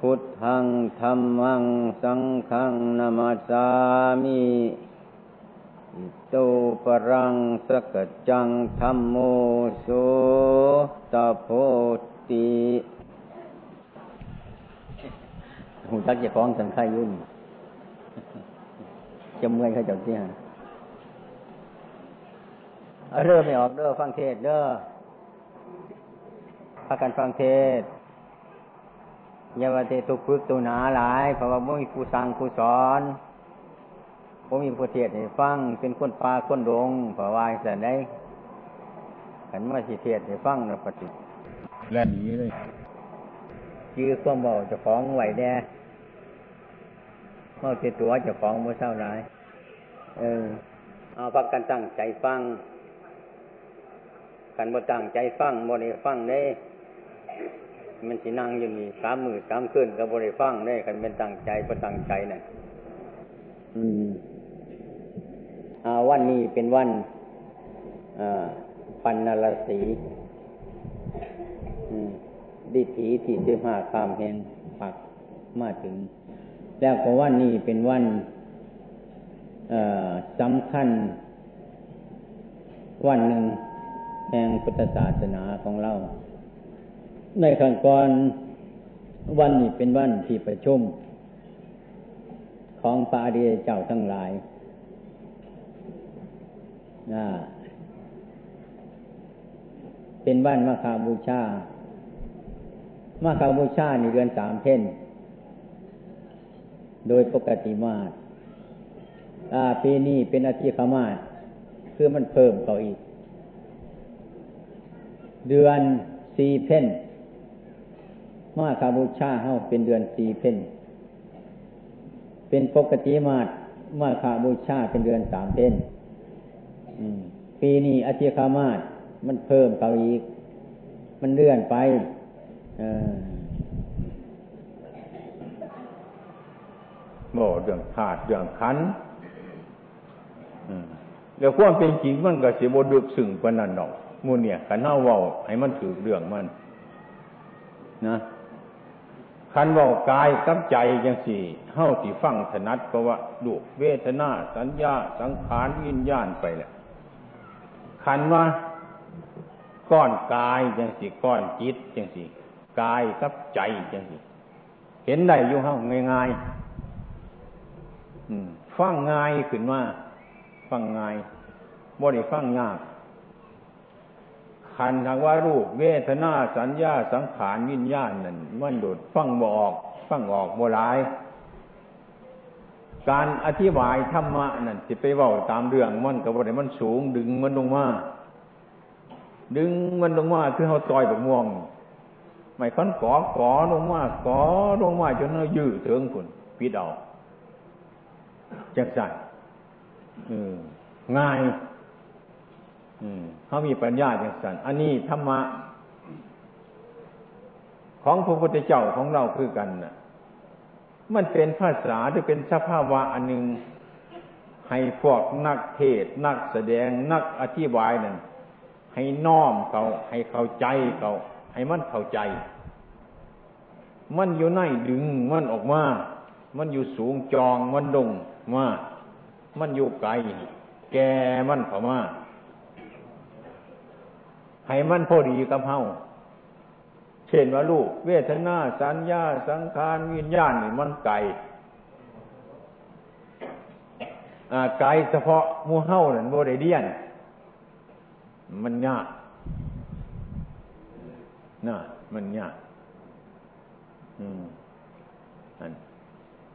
พุทธังธรรมัง สังฆังนามาสามิอิโตปรังสกจังธรรมโมโสตโพติหูจักจะฟ้องสังขายุ่นจำเมื่อยเขาเจ้าเตี้ยเริ่มไม่ออกเด้อฟังเทศเด้อพากันฟังเทศ ยาวเตตุพึกตุนาหลายเพราะว่าบ่มีผู้สั่งผู้สอนบ่มีผู้เทศให้ฟังเป็นคนป่าคนดงเพราะว่าสันได้ขันมาสิเทศให้ฟังนะปฏิแล่นหนีเลยยื้อความเบาเจะฟ้าของไหวแน่เมาเตตัวเจะฟ้าของบ่เศร้าหลายเออเอาพักกันตั้งใจฟังกันบ่ตั้งใจฟังบ่ได้ฟังได้ มันสินั่งอยู่นี่สามมือสามคืนก็บ่ได้ฟังได้กันเป็นตั้งใจบ่ตั้งใจน่ะอืมอ่าวันนี้เป็นวันอ่าปันนรสีอืมดิถีที่สิบห้าคามแห่งปักมาถึง แล้วก็วันนี้เป็นวันสำคัญ วันหนึ่งแห่งพุทธศาสนาของเรา ในขั้นก่อนวันนี้เป็นวันที่ประชุม ของพระอริยเจ้าทั้งหลายนะเป็นวันมาคาบูชา มาคาบูชาในเดือนสามเพ่น โดยปกติมาตปีนี้เป็นอาทิตย์ขมาศคือมันเพิ่มเขาอีก เดือนสี่เพ่น มาคาบูชาเฮาเป็นเดือนสี่เพ่นเป็นปกติมาศมาคาบูชาเป็นเดือนสามเพ่นปีนี้อาทิตย์ขมาศมันเพิ่มเขาอีก มันเลื่อนไปเออบอเรื่องธาตุเรื่องขันแล้วความเป็นจริงมันก็สิบดึกสึ่งปานั้นดอกมูเนี่ยขันเฮาเว้าให้มันถือเรื่องมัน นะ ขันว้ากายกับใจจังสี่เฮาสิฟังถนัดก็ว่าดูเวทนาสัญญาสังขารวิญญาณไปแหละขันว่าก้อนกายจังสี่ก้อนจิตจังสี่กายกับใจจังสี่เห็นได้อยู่เฮาง่ายๆฟังง่ายขึ้นมาฟังง่ายบ่ได้ฟังยาก ขันทางว่ารูปเวทนาสัญญาสังขารวิญญาณนั่นมันโดดฟังบออก ฟังออกบ่หลาย การอธิบายธรรมะนั่นจะไปเว้าตามเรื่องมันก็บ่ได้มันสูง ดึงมันลงมาดึงมันลงมาคือเขาต่อยแบบม่วงไม่คันกอกอลงมากอลงมาจนเนื้อยืดถึงผุนปิดเอาจังสั่นง่าย เขามีปัญญาอย่างสันอันนี้ธรรมะ ของพระพุทธเจ้าของเราคือกันนะมันเป็นภาษาหรือเป็นสภาวะอันหนึ่งให้พวกนักเทศนักแสดงนักอธิบายนั่นให้น้อมเขาให้เข้าใจเขาให้มันเข้าใจ มันอยู่ในดึงมันออกมา มันอยู่สูงจองมันดงมา มันอยู่ไกล แกมันเข้ามา ให้มันพอดีกับเฮาเช่นว่าลูก เวทนาสัญญา สังขารวิญญาณนี่มันไกลไกลเฉพาะมูเฮานั่นโมได้เดียน มันยากน่ะมันยาก อืมอัน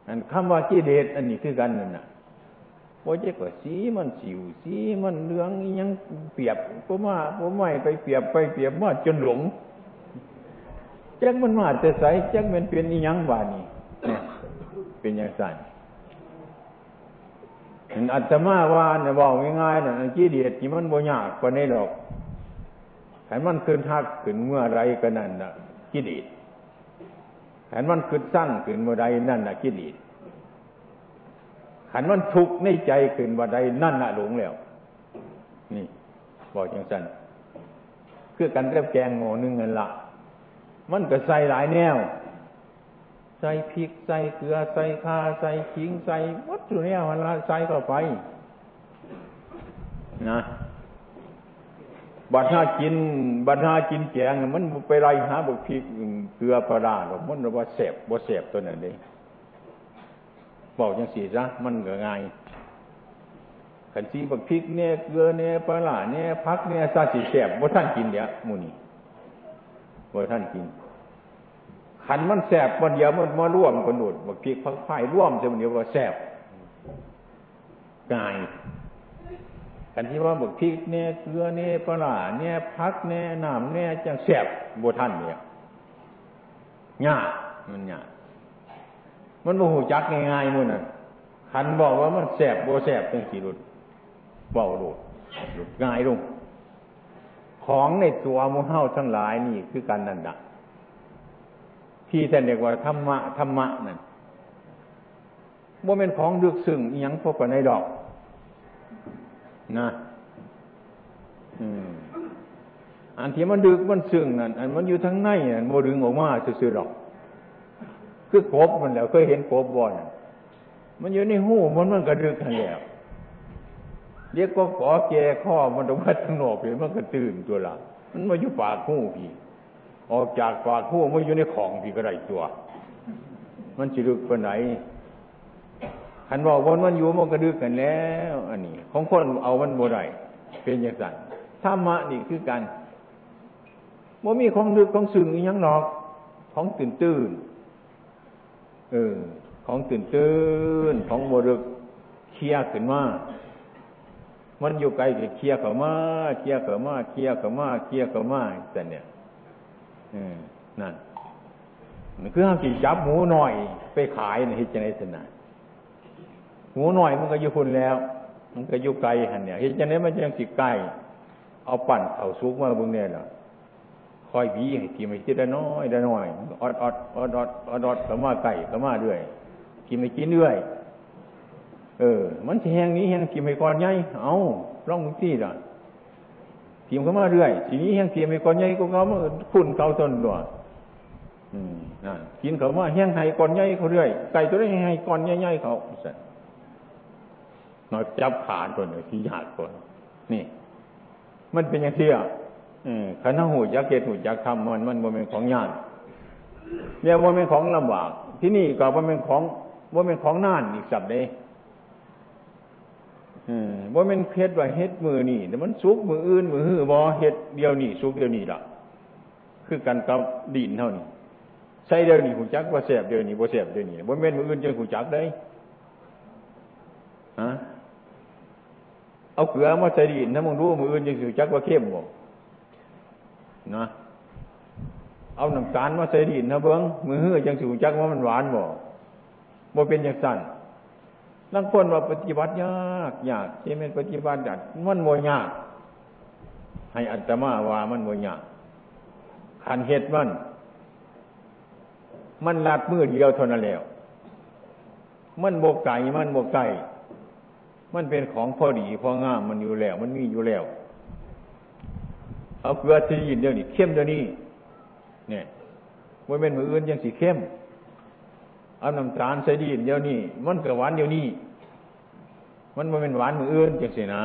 อันคำว่ากิเลสอันนี้คือกันนั่นน่ะ ว่จะก็สีมันสิวสีมันเหลืองยังเปียบผมว่าผมไม่ไปเปียบไปเปียบว่าจนหลงแจ็คมันมาแต่ใสแจ็คมันเป็นอีหยังบานี่เป็นอย่างสั้นเห็นอัตมาว่าเนี่ยบอกง่ายๆนะกิเลสที่มันบ่ยากกว่านี้หรอกขันมันขึ้นทักขึ้นเมื่อไรก็นั่นนะกิเลสขันมันขึ้นสั้นขึ้นเมื่อไรนั่นนะกิเลส ขันมันทุกข์ในใจขึ้นว่าใดนั่นน่ะหลงแล้ว นี่ บอกอย่างสั้นคือกันเรียบแกงหมูนึงเงินละมันก็ใส่หลายแนว ใส่พริกใส่เกลือใส่ข้าใส่ขิงใส่วัตถุแนวมันละใส่เข้าไป นะบัดห้ากินบัดห้ากินแกงมันไปไรหาบุกพริกเกลือปลาดาหรอกมันว่าเสบว่เสบตัวนั้นเลย บอกยังสีซะมันก็ง่ายขันสีบักพริกเนี่ยเกลือเนี่ยปลาเนี่ยพักเนี่ยซาสีแสบว่าท่านกินเดี๋ยวมูนี่ว่าท่านกินขันมันแสบมันเดียวมันมาร่วมกันดูดบักพริกพักไฟร่วมจะมันเดียวว่าแสบง่ายขันที่ว่าบักพริกเนี่ยเกลือเนี่ยปลาเนี่ยพักเนี่ยน้ำเนี่ยจังแสบบัวท่านเนี่ยยากมันยาก มันโมโหจักง่ายๆมุ่นน่ะขันบอกว่ามันแสบโบแสบเป็นสีรุดเบาดุดง่ายลงของในตัวมูเฮาทั้งหลายนี่คือการนั่นดะที่ท่านเรียกว่าธรรมะธรรมะนั่นว่าเป็นของดึกซึ่งยังพบกันในดอก นะอันที่มันดึกมันซึ่งนั่นอันมันอยู่ทั้งในนั่นโมดึงออกมาซื่อๆดอก คือกบมันแล้วเคยเห็นกบบ่อนมันอยู่ในหูมันมันกระดึกกันแล้วเรียกก็ขอแก่ข้อมันตรงมาทั้งนอกเลยมันก็ตื่นตัวละมันมาอยู่ปากหูพี่ ออกจากปากหูมันอยู่ในของพี่ก็ได้ตัว มันจะดึกไปไหนขันบอกวนมันอยู่มันก็ดึกกันแล้ว อันนี้ ของคนเอามันโบได้เป็นอย่างนั้นธรรมะนี่คือกันว่ามีของดึกของสึ่งอยังหรอก ของตื่นตื่น เออ ของตื่นตื่นของบรึกเคลียขึ้นมามันอยู่ไกลก็เคลียเข้ามาเคลียเข้ามาเคลียเข้ามาเคลียเข้ามาแต่เนี่ยอนั่นมันคือห้ามสิจับหมูหน่อย ไปขายในฮิจในสนาหมูหน่อยมันก็อยู่คุณแล้ว มันก็อยู่ไกลหันเนี่ยฮิจในมันยังสิใกล้เอาปั่นเอาซุกมาบึงเนี่ยหรอ คอยบีให้กินไม่กินได้น้อยได้น้อยอดอดอดอดอดอดก็มาไก่ก็มาด้วยกินไม่กินด้วยเออ มันแหงนี้แหงกินไม่ก่อนใหญ่เอาร่องมึงที่ละทีมก็มาเรื่อย ทีนี้แหงกินไม่ก่อนใหญ่ก็เขามาคุณเขาต้นตัวอืมนั่นกินเขามาแหงไห้ก่อนใหญ่เขาเรื่อยไก่ตัวนี้ให้ก่อนใหญ่ๆเขาเสร็จนอยจับขาดตัวหนึ่งที่หยาดคนนี่ มันเป็นอย่างเที่ย ขันหูยักเกตหูยักทำมันมันโมเมนของยากเนี่ยโมเมนของลำบาก ที่นี่ก็โมเมนของโมเมนของน่านอีกสับเด้โมเมนเพชรว่าเฮ็ดมือนี่แต่มันสุกมืออื่นมือหื้อบอเฮ็ดเดียวนี่สุกเดียวนี่ละคือกันกับดินเท่านี้ใส่เดียวนี่หูจักว่าแสบเดียวนี่บ่แสบเดียวนี่โมเมนมืออื่นจะหูจักได้ฮะเอาเกลือมาใส่ดินถ้ามึงรู้มืออื่นจะหูจักว่าเข้มบ่ นะเอาน้ำตาลมาใส่ดินนะเบิ้งมือเฮือจังสูจักว่ามันหวานบ่บ่เป็นอย่างสั้นลังคนว่าปฏิบัติยากยากที่เป็นปฏิบัติยากมันโมยาก ให้อัตมาว่ามันโมยากขันเห็ดมัน มันลัดมือเดียวเท่านั้นแล้ว มันโบกไก่มันโบกไก่มันเป็นของพอดีพองามมันอยู่แล้ว มันมีอยู่แล้ว เอาเกลือที่ยินเดี๋ยวนี้เข้มเดี๋ยวนี้เนี่ยว่าเป็นมืออื่นยังสีเข้มเอาน้ำตาลใส่ดีนเดี๋ยวนี้มันก็หวานเดี๋ยวนี้มันว่าเป็นหวานมืออื่นจังสินะ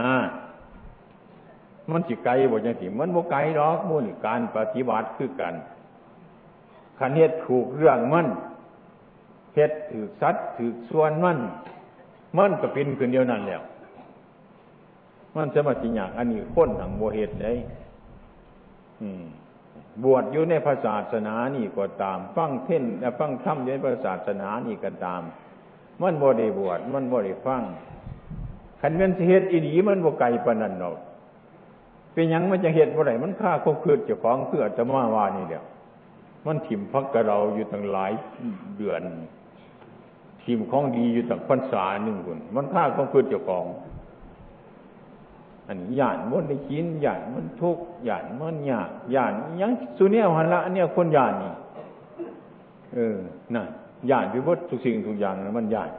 มันสิไกลบ่จังสิมันบ่ไกลหรอกมุ่นการปฏิบัติคือกันขันเฮ็ดถูกเรื่องมันเฮ็ดถือสัตว์ถือส่วนมันมันก็เป็นคืนเดียวนั่นแล้ว มันจะมาสิอยากอันนี้คนทางโบเหตุได้ บวชอยู่ในพระศาสนานี่ก็ตาม ฟังเทศฟังธรรมอยู่ในพระศาสนานี่ก็ตาม มันบ่ได้บวชมันบ่ได้ฟังขันเป็นเหตุอีดีมันบ่ไกลปานนั้นหรอกเป็นยังมันจะเหตุบ่ได้มันฆ่าควบคืนเจ้าของเพื่อจะมาว่านี่เดียวมันถิ่มพักกับเราอยู่ตั้งหลายเดือนทีมของดีอยู่ตั้งพรรษาหนึ่งคนมันฆ่าของเกิดเจ้าของ อันนี้หยาดมันได้กินหยาดมันทุกหยาดมันยากหยาดยังสุเนียหันละเนี่ยคนหยาดนี่เออน่ะหยาดพิวัตทุกสิ่งทุกอย่างมันหยาด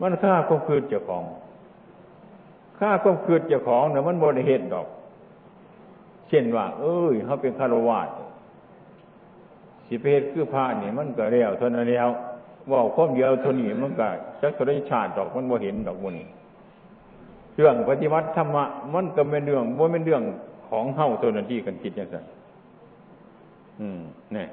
มันฆ่าความคืดเจ้าของฆ่าความคืดเจ้าของเนี่ยมันบริเหตุดอก เช่นว่า เอ้ยเขาเป็นคารวาสสิเพศคือพระนี่มันก็เรียวเท่านั้นแล้วว่าข้อมเดียวเท่านี้มันก็จักรชาติดอกมันบ่เห็นดอกมันนี่ เรื่องปฏิวัติธรรมะมันก็เป็นเรื่องว่าเป็นเรื่องของเฮาเท่านั้นที่กันคิดอย่างนั้นอืมเนี่ย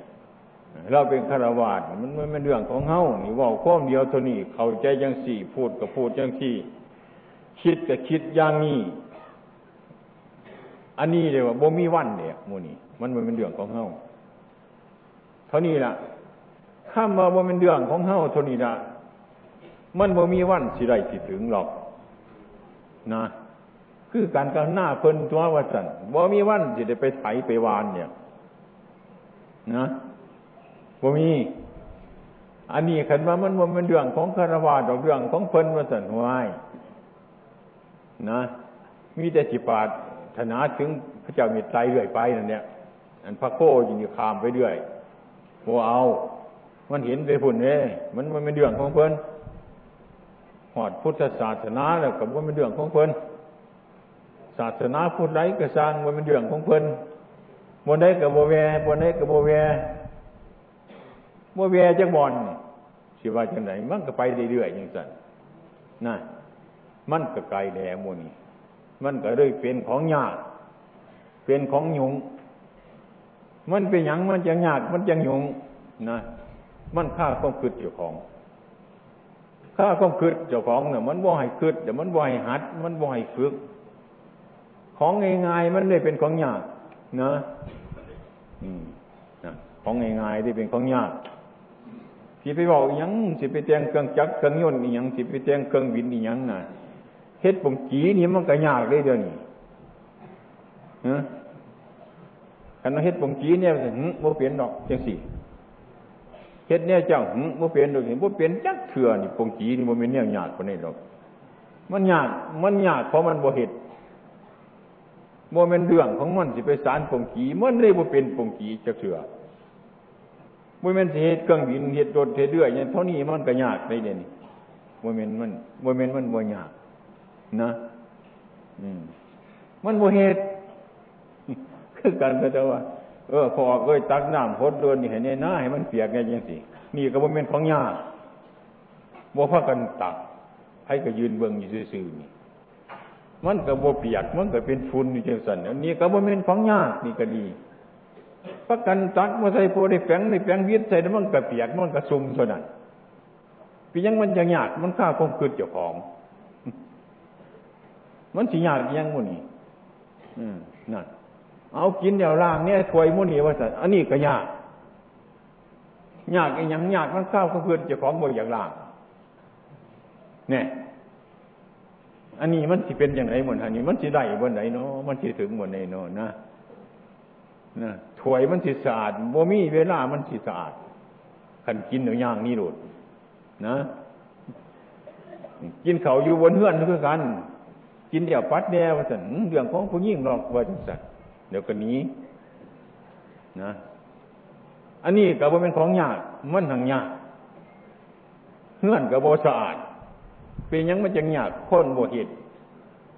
เราเป็นฆราวาสมันไม่เป็นเรื่องของเฮานี่ว่าข้อมเดียวเท่านี้เข้าใจยังสี่พูดกับพูดยังสี่คิดกับคิดอย่างนี้อันนี้เลยว่าบ่มีวันเนี่ยมูนี่มันไม่เป็นเรื่องของเฮาเท่านี้ล่ะข้ามมาว่าเป็นเรื่องของเฮาเท่านี้ละมันบ่มีวันสิได้สิถึงหรอก นะคือการก้าวหน้าเพิ่นตัวว่าสันบ่มีวันสิได้ไปไถไปวานเนี่ย นะบ่มี อันนี้ขันว่ามันว่าเป็นเรื่องของคารวะดอกเรื่องของเพิ่นว่าสันวายนะมีแต่จิปาถนาถึงพระเจ้ามีใจเรื่อยไปนั่นเนี่ยอันพระโคยินดีคามไปเรื่อยบ่เอา มันเห็นไปพุ่นเอ้มันมันเป็นเรื่องของเพิ่น อดพุทธศาสนาแล้วกับว่าเป็นเรื่องของเพิ่นศาสนาพุทธไรก็สร้างว่าเป็นเรื่องของเพิ่นบนได้กับโบแวบนได้กับโบแวโบแวจักบอลสิว่าจังไหนมันก็ไปเรื่อยๆอย่างนั้นน่ะมันก็ไกลแหลมโมนี่มันก็เลยเป็นของยาก เป็นของหยุงมันเป็นหยังมันจะยากมันจะหยุงนะมันฆ่าความคืดเจ้าของ ฆ่าความคืดเจ้าของเนี่ยมันบ่ให้คืดแต่มันบ่ให้หัด มันบ่ให้ฝึก ของง่ายๆมันเลยเป็นของยากนะอืมของง่ายๆที่เป็นของยากที่ไปบอกยังสิไปแต่งเครื่องจักรเครื่องยนต์นี่ยังสิไปแต่งเครื่องบินนี่ยังน่ะเฮ็ดปุ่มจีนี่มันก็ยากเลยเดี๋ยวนี้ฮะคันเฮ็ดปุ่มจีเนี่ยถึงโมเปลี่ยนดอกจังสี่ เฮ็ดเนี่ยเจ้าหึบ่เป็นดอกนี่บ่เป็นจักเถื่อนี่ปงจีนี่บ่แม่นแนวยากปานนี้ดอก มันยากมันยากเพราะมันบ่เฮ็ดบ่แม่นเรื่องของมันสิไปสารปงจีมันเลยบ่เป็นปงจีจักเถื่อบ่แม่นสิเฮ็ดเครื่องบินเฮ็ดรถเฮ็ดเรืออย่างเท่านี้มันก็ยากได้เด่นบ่แม่นมันบ่แม่นมันบ่ยาก นะ อืมมันบ่เฮ็ดคือกันแต่ว่า เออพอเอ้ยตักน้ำพดโดนนี่เห็นเนี่ยน้าให้มันเปียกไงยังสินี่ก็บ่เป็นของยากบ่พากันตักให้ก็ยืนเบิ่งอยู่ซื่อๆนี่มันก็บ่เปียกมันก็เป็นฝุ่นอยู่จังซั่นอันนี้ก็บ่เป็นของยากนี่ก็ดีพักกันตักมาใส่โพได้แฝงในแฝงวิทย์ใส่แล้วมันก็เปียกมันก็ซุ่มเท่านั้นพี่ยังมันจะยากมันฆ่าความคิดเจ้าของ มันสิยากยังมื้นี่อืมนั่น เอากินเดี๋ยวล่างเนี่ยถวยมุนีว่าสัตอันนี้ก็ยากยากอีหยังยากมันข้าวก็เพื่อนจะของบ่อย่างล่างเนี่ยอันนี้มันสิเป็นอย่างไรหมดอันนี้ มันสิได้บนไหนเนาะมันสิถึงบนไหนเนาะนะนะถวยมันสิสะอาดบ่มีเวลามันสิสะอาดขันกินเนื้อย่างนี่โดดนะ กินเขาอยู่บนเฮือนคือกัน กินเดี๋ยวปัดแดวว่าสันเรื่องของผู้ยิ่งหรอกว่าจังสัน เดี๋ยวก็นี้นะ อันนี้กับว่าเป็นของยากมันหังยากเงื่อนกับบ่สะอาด เป็นยังมันจังยากคนบ่เหตุ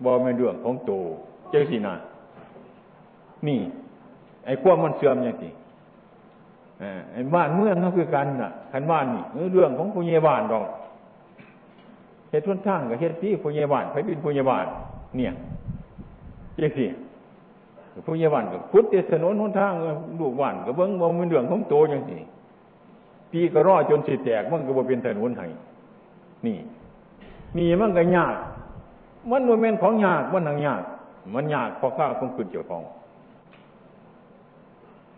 บ่เป็นเรื่องของโตเจ้าสินะนี่ ไอ้ความมันเสื่อมอย่างที่ไอ้บ้านเมืองเขาคือกันน่ะคันบ้านนี่เรื่องของผู้ใหญ่บ้านดอกเหตุทุนทางกับเหตุที่ผู้ใหญ่บ้านไปเป็นผู้ใหญ่บ้านเนี่ยเจ้าสิ ผู้ใหญ่บ้านก็พุทธถนนหนทางลูกบ้านก็เบิ้งบ่มันเรื่องของโตอย่างนี้ปีก็รอจนสิแตกมันก็บ่เป็นถนนให้นี่นี่มันก็ยาก มันโมเมนต์ของยากมันทางยาก มันยากเพราะข้าคงขึ้นเจ้าของ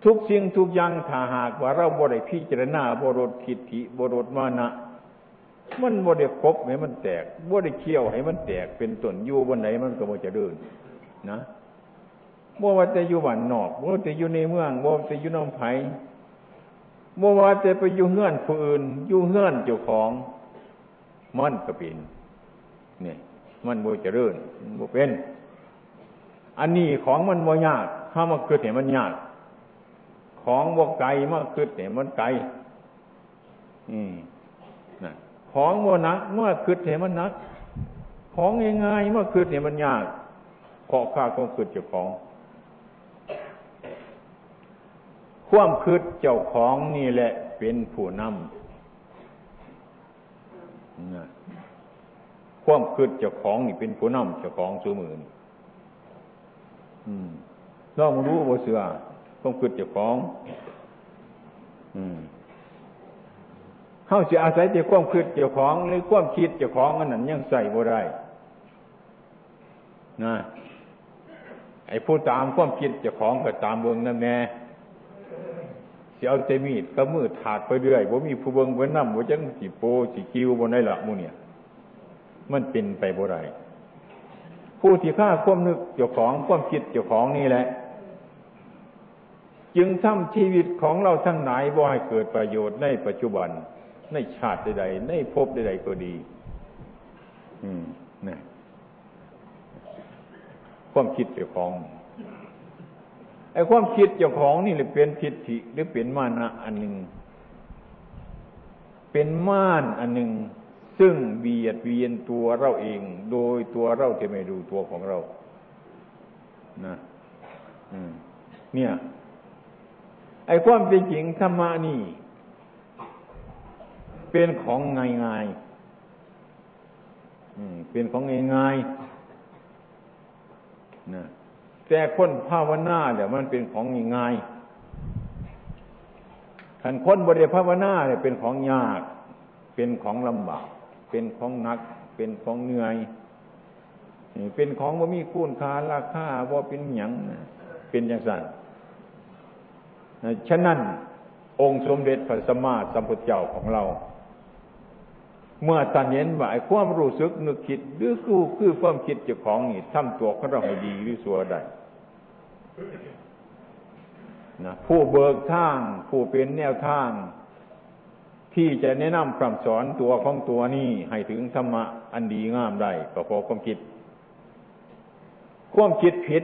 ทุกสิ่งทุกอย่างถ้าหากว่าเราบริพิจารณาบรดคิดถิบรดมานะมันบริคบให้มันแตกบริเคี่ยวให้มันแตกเป็นต้นอยู่บนไหนมันก็บ่จะเดิน นะ บ่ว่าจะอยู่บ้านนอกบ่ว่าจะอยู่ในเมืองบ่ว่าจะอยู่น้องไผ่บเมื่อวาจะไปอยู่เงื่อนผู้อื่น อยู่เงื่อนเจ้าของมันก็เป็นนี่มันโมเจริญโมเป็น อันนี้ของมันโมยากถ้ามาเกิดเห็นมันยาก ของโมไกลมาเกิดเห็นมันไกล อืมนะของโมนักเมื่อเกิดเห็นมันหนัก ของง่ายๆเมื่อเกิดเห็นมันยากขอข้าก็เกิดเจ้าของ ความคืดเจ้าของนี่แหละเป็นผู้นำความคืดเจ้าของนี่เป็นผู้นำเจ้าของสูมือนเรามารู้ว่าเสือความคืดเจ้าของเข้าจะอาศัยแต่ความคืดเจ้าของหรือความคิดเจ้าของอันนั้นยังใส่บ่ได้นะไอ้ผู้ตามความคิดเจ้าของก็ตามเบืองนั่นแน่ สิเอาใจมีดก็มือถาดไปเรื่อยว่ามีผู้เบิงเว้นน้ำว่าจังสีโปสีกิวบนได้ละมูเนี่ยมันเป็นไปบ่ได้ผู้ที่ฆ่าความนึกเจ้าของความคิดเจ้าของนี่แหละ จึงทำชีวิตของเราทั้งหลายบ่าให้เกิดประโยชน์ในปัจจุบัน ในชาติใดๆในภพใดๆก็ดี อืมนี่ความคิดเจ้าของ ไอ้ความคิดเจ้าของนี่เลยเป็นทิฏฐิหรือเป็นมานะอันหนึ่ง เป็นม่านอันหนึ่ง ซึ่งเบียดเบียนตัวเราเอง โดยตัวเราจะไม่ดูตัวของเรา นะเนี่ย ไอ้ความเป็นจริงธรรมะนี่ เป็นของง่ายง่ายเป็นของง่ายง่ายนะ แต่คนภาวนาเดี๋ยมันเป็นของง่ายขันคนบริภาวนาเนี่ยเป็นของยาก เป็นของลำบาก เป็นของหนัก เป็นของเหนื่อย เป็นของว่ามีคุณค่าราคาว่าเป็นหยังเป็นอย่างสั้นฉะนั้นองค์สมเด็จพระสัมมาสัมพุทธเจ้าของเรา เมื่อตันเห็นว่าไอ้ความรู้สึกนึกคิดหรือคือคือความคิดเจ้าของนี่ทำตัวของเราให้ดีหรือสัวได้ นะผู้เบิกทาง ผู้เป็นแนวทาง ที่จะแนะนำคำสอนตัวของตัวนี้ให้ถึงธรรมะอันดีงามได้ก็เพราะความคิด ความคิดผิด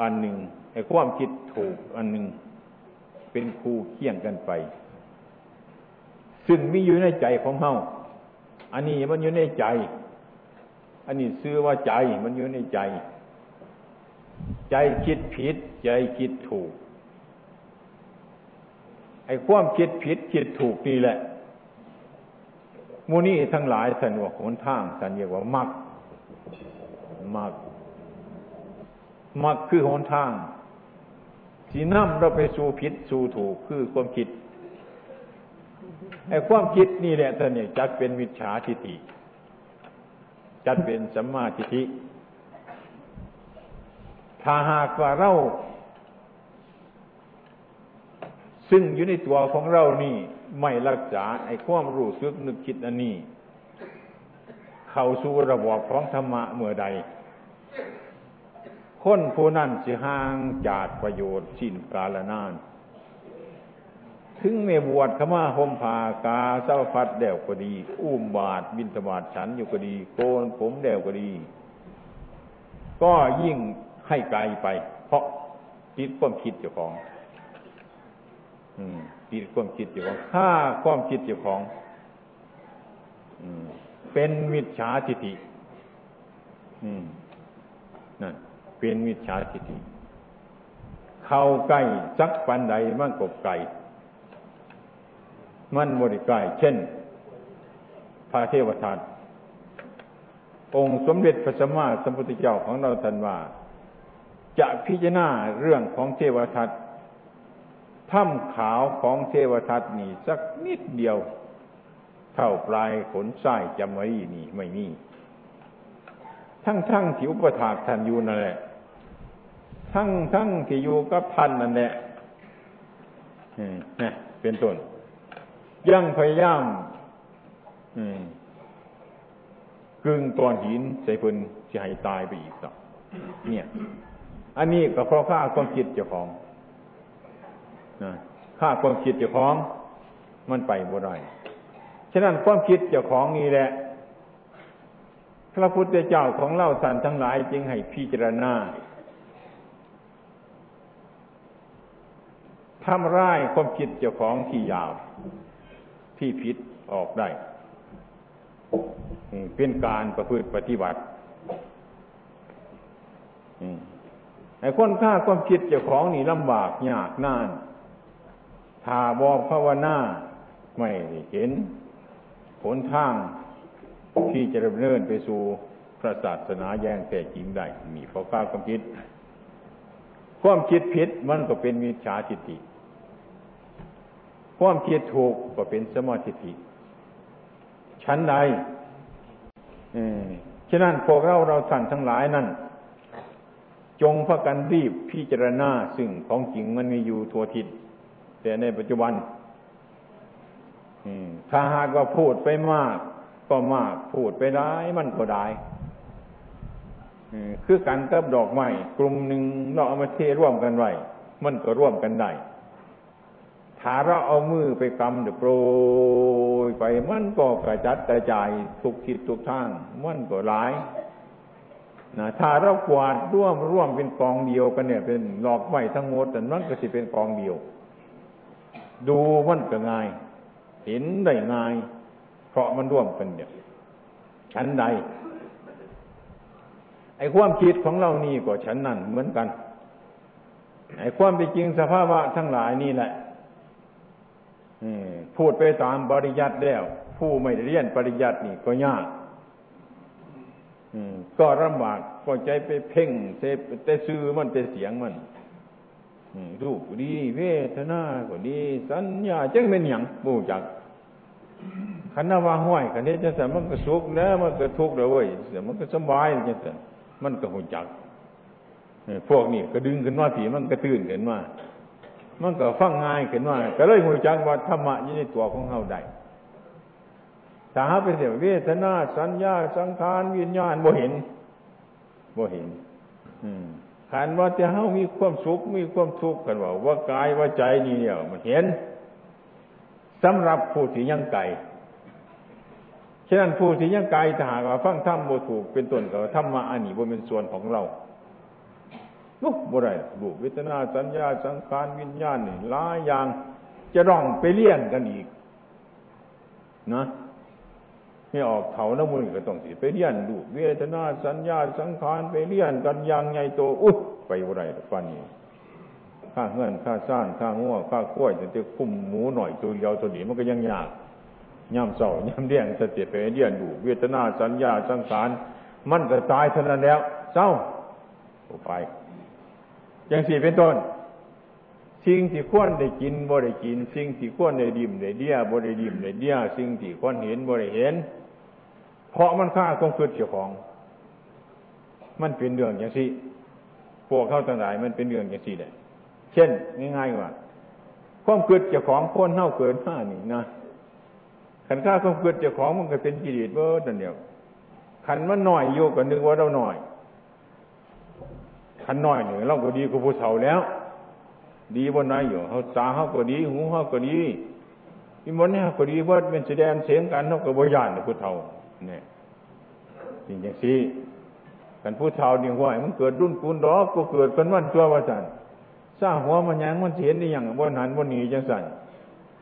อันหนึ่งไอ้ความคิดถูกอันหนึ่งเป็นคู่เคี่ยงกันไป ซึ่งมีอยู่ในใจของเฮาอันนี้มันอยู่ในใจ อันนี้ซื้อว่าใจมันอยู่ในใจ ใจคิดผิด ใจคิดถูก ไอ้ความคิดผิดคิดถูกนี่แหละมูนี่ทั้งหลายสันว่าหนทางสันเยกว่ามักมักมักคือหนทางสีน้ำเราไปสู่ผิดสู่ถูกคือความคิดไอ้ความคิดนี่แหละท่านเนี่ยจัดเป็นวิชาทิฏฐิจัดเป็นสัมมาทิฏฐิ ถ้าหากว่าเรา ซึ่งอยู่ในตัวของเรานี่ ไม่รักษาไอ้ความรู้สึกนึกคิดอันนี้ เข้าสู่ระบบของธรรมะเมื่อใด คนผู้นั้นจะห่างจากประโยชน์สิ้นกาลนาน ถึงเมบวชขมาหมผากาเศร้าฟัดเดวก็ดี อุ้มบาทบินธบาตฉันอยู่ก็ดี โกนผมเดวก็ดี ก็ยิ่ง ให้ไกลไป เพราะติดความคิดเจ้าของติดความคิดเจ้าของฆ่าความคิดเจ้าของเป็นมิจฉาทิฏฐินั่นเป็นมิจฉาทิฏฐิเข้าใกล้สักปันใดมันกบไก่มันบริกายเช่น พระเทวทัตองค์สมเด็จพระสัมมาสัมพุทธเจ้าของเราท่านว่า จะพิจารณาเรื่องของเทวทัตถ้ำขาวของเทวทัตนี่สักนิดเดียว เท่าปลายขนไส้จำไว้นี่ไม่มี ทั้งทั้งที่อุปถากท่านอยู่นั่นแหละ ทั้งทั้งที่อยู่กับท่านนั่นแหละนี่เป็นต้นยังพยายามกึ่งตอนหินใส่พื้นจะให้ตายไปอีกสักเนี่ย อันนี้ก็เพราะข้าความคิดเจ้าของนะฆ่าความคิดเจ้าของ มันไปบ่ได้ฉะนั้นความคิดเจ้าของนี่แหละ พระพุทธเจ้าของเล่าสันทั้งหลายจึงให้พิจารณาทำร้ายความคิดเจ้าของที่ยาว ที่ผิดออกได้ เป็นการประพฤติปฏิบัติ ไอ้คนฆ่าความคิดเจ้าของนี่ลำบากยากนานถ้าบอกภาวนาไม่เห็นผลทางที่จะดำเนินไปสู่พระศาสนาแย่งแต่จริงได้มีเพราะฆ่าความคิด ความคิดผิดมันก็เป็นมิจฉาทิฏฐิความคิดถูกก็เป็นสมาธิิชั้นใดฉะนั้นพวกเราเราสั่นทั้งหลายนั่น จงพากันรีบพิจารณาซึ่งของจริงมันมีอยู่ทั่วทิศแต่ในปัจจุบันถ้าหากว่าพูดไปมาก ก็มากพูดไปได้มันก็ได้คือกันกับดอกไม้กลุ่มหนึ่งเราเอามาเทร่วมกันไว้มันก็ร่วมกันได้ถ้าเราเอามือไปกำเดือโปรยไปมันก็กระจัดกระจายทุกทิศทุกทาง มันก็หลาย นะถ้าเรากวาดร่วมร่วมเป็นกองเดียวกันเนี่ย เป็นหลอกไว้ทั้งหมดแต่มันก็จะเป็นกองเดียว ดูมันก็ง่าย เห็นได้ง่าย เพราะมันร่วมกันเดียวชั้นใด ไอ้ความคิดของเรานี่ก็ชั้นนั่นเหมือนกัน ไอ้ความเป็นจริงสภาวะทั้งหลายนี่แหละพูดไปตามปริยัติแล้ว ผู้ไม่เรียนปริยัตินี่ก็ยาก ก็ลำบากก็ใจไปเพ่งเสพแต่ซื้อมันแต่เสียงมันรูปดีเวทนาก็ดี สัญญาจังเป็นอย่างบูจักขันนาว่าห้อยขันนี้จะสมันก็สุขแล้วมันก็ทุกข์เลยเว้ยมันก็สบายจังสันมันก็หูจักพวกนี้ก็ดึงขึ้นมาผีมันก็ตื่นขึ้นมามันก็ฟังง่ายขึ้นมาก็เลยหูจักว่าธรรมะยู่ในตัวของเฮาได้ ถ้าหาไปเสียเวทนาสัญญาสังขารวิญญาณบ่เห็นบ่เห็น อืมขันว่าจะเฮามีความสุขมีความทุกข์กันว่าว่ากายว่าใจนี่เนี่ยมันเห็นสำหรับผู้ที่ยังไกลฉะนั้นผู้ที่ยังไกลถ้าหากว่าฟังธรรมบ่ถูกเป็นต้นก็ธรรมะอันนี้บ่เป็นส่วนของเราลุกบ่ได้รูปเวทนาสัญญาสังขารวิญญาณนี่หลายอย่างจะร้องไปเลี่ยนกันอีก นะ ไม่ออกเขาแล้วมือก็ต้องสิไปเลี่ยนดูเวทนาสัญญาสังขารไปเลี่ยนกันอย่างใหญ่โตอุ๊ไปบ่ได้ฟันนี้ข้าเงื่อนข้าซ่านข้าง้วข้ากล้วยจะจะคุ้มหมูหน่อยตัวเดียวตัวนี้มันก็ยังยากย่ำเสาย่ำเลี้ยงสติไปเลี่ยนดูเวทนาสัญญาสังขารมันก็ตายเท่านั้นแล้วเศร้าไปอย่างสี่เป็นต้นสิ่งที่ควรได้กินบ่ได้กิน สิ่งที่ควรได้ดิ่มได้เดียบ่ได้ดิ่มได้เดียสิ่งที่ควรเห็นบ่ได้เห็น เพราะมันฆ่าความคิดเจ้าของ มันเป็นเรื่องอย่างสี่พวกเข้าต่างหลายมันเป็นเรื่องอย่างสี่เลยเช่นง่ายๆว่าความคิดเจ้าของคนเท่าเกินห้านี่นะขันฆ่าความคิดเจ้าของมันก็เป็นกิเลสเบิดนั่นเดียวขันมันหน่อยโยกกันนึกว่าเราหน่อยขันหน้อยหนึ่งเราก็ดีกว่าผู้เฒ่าแล้ว ดีบนไหนอยู่เขาตาเขาก็ดี หูเขาก็ดีอีมันเนี่ยก็ดีว่าเป็นแสดงเสียงกันเขาก็บริยานผู้เฒ่า เนี่ยจริงจังสิกันผู้เฒ่าเนี่ยว่ามันเกิดรุ่นปูนดอกก็เกิดเป็นวันตัวว่าสันสร้างหัวมันยังมันเห็นได้อย่างบนหันบนหนีจังสัน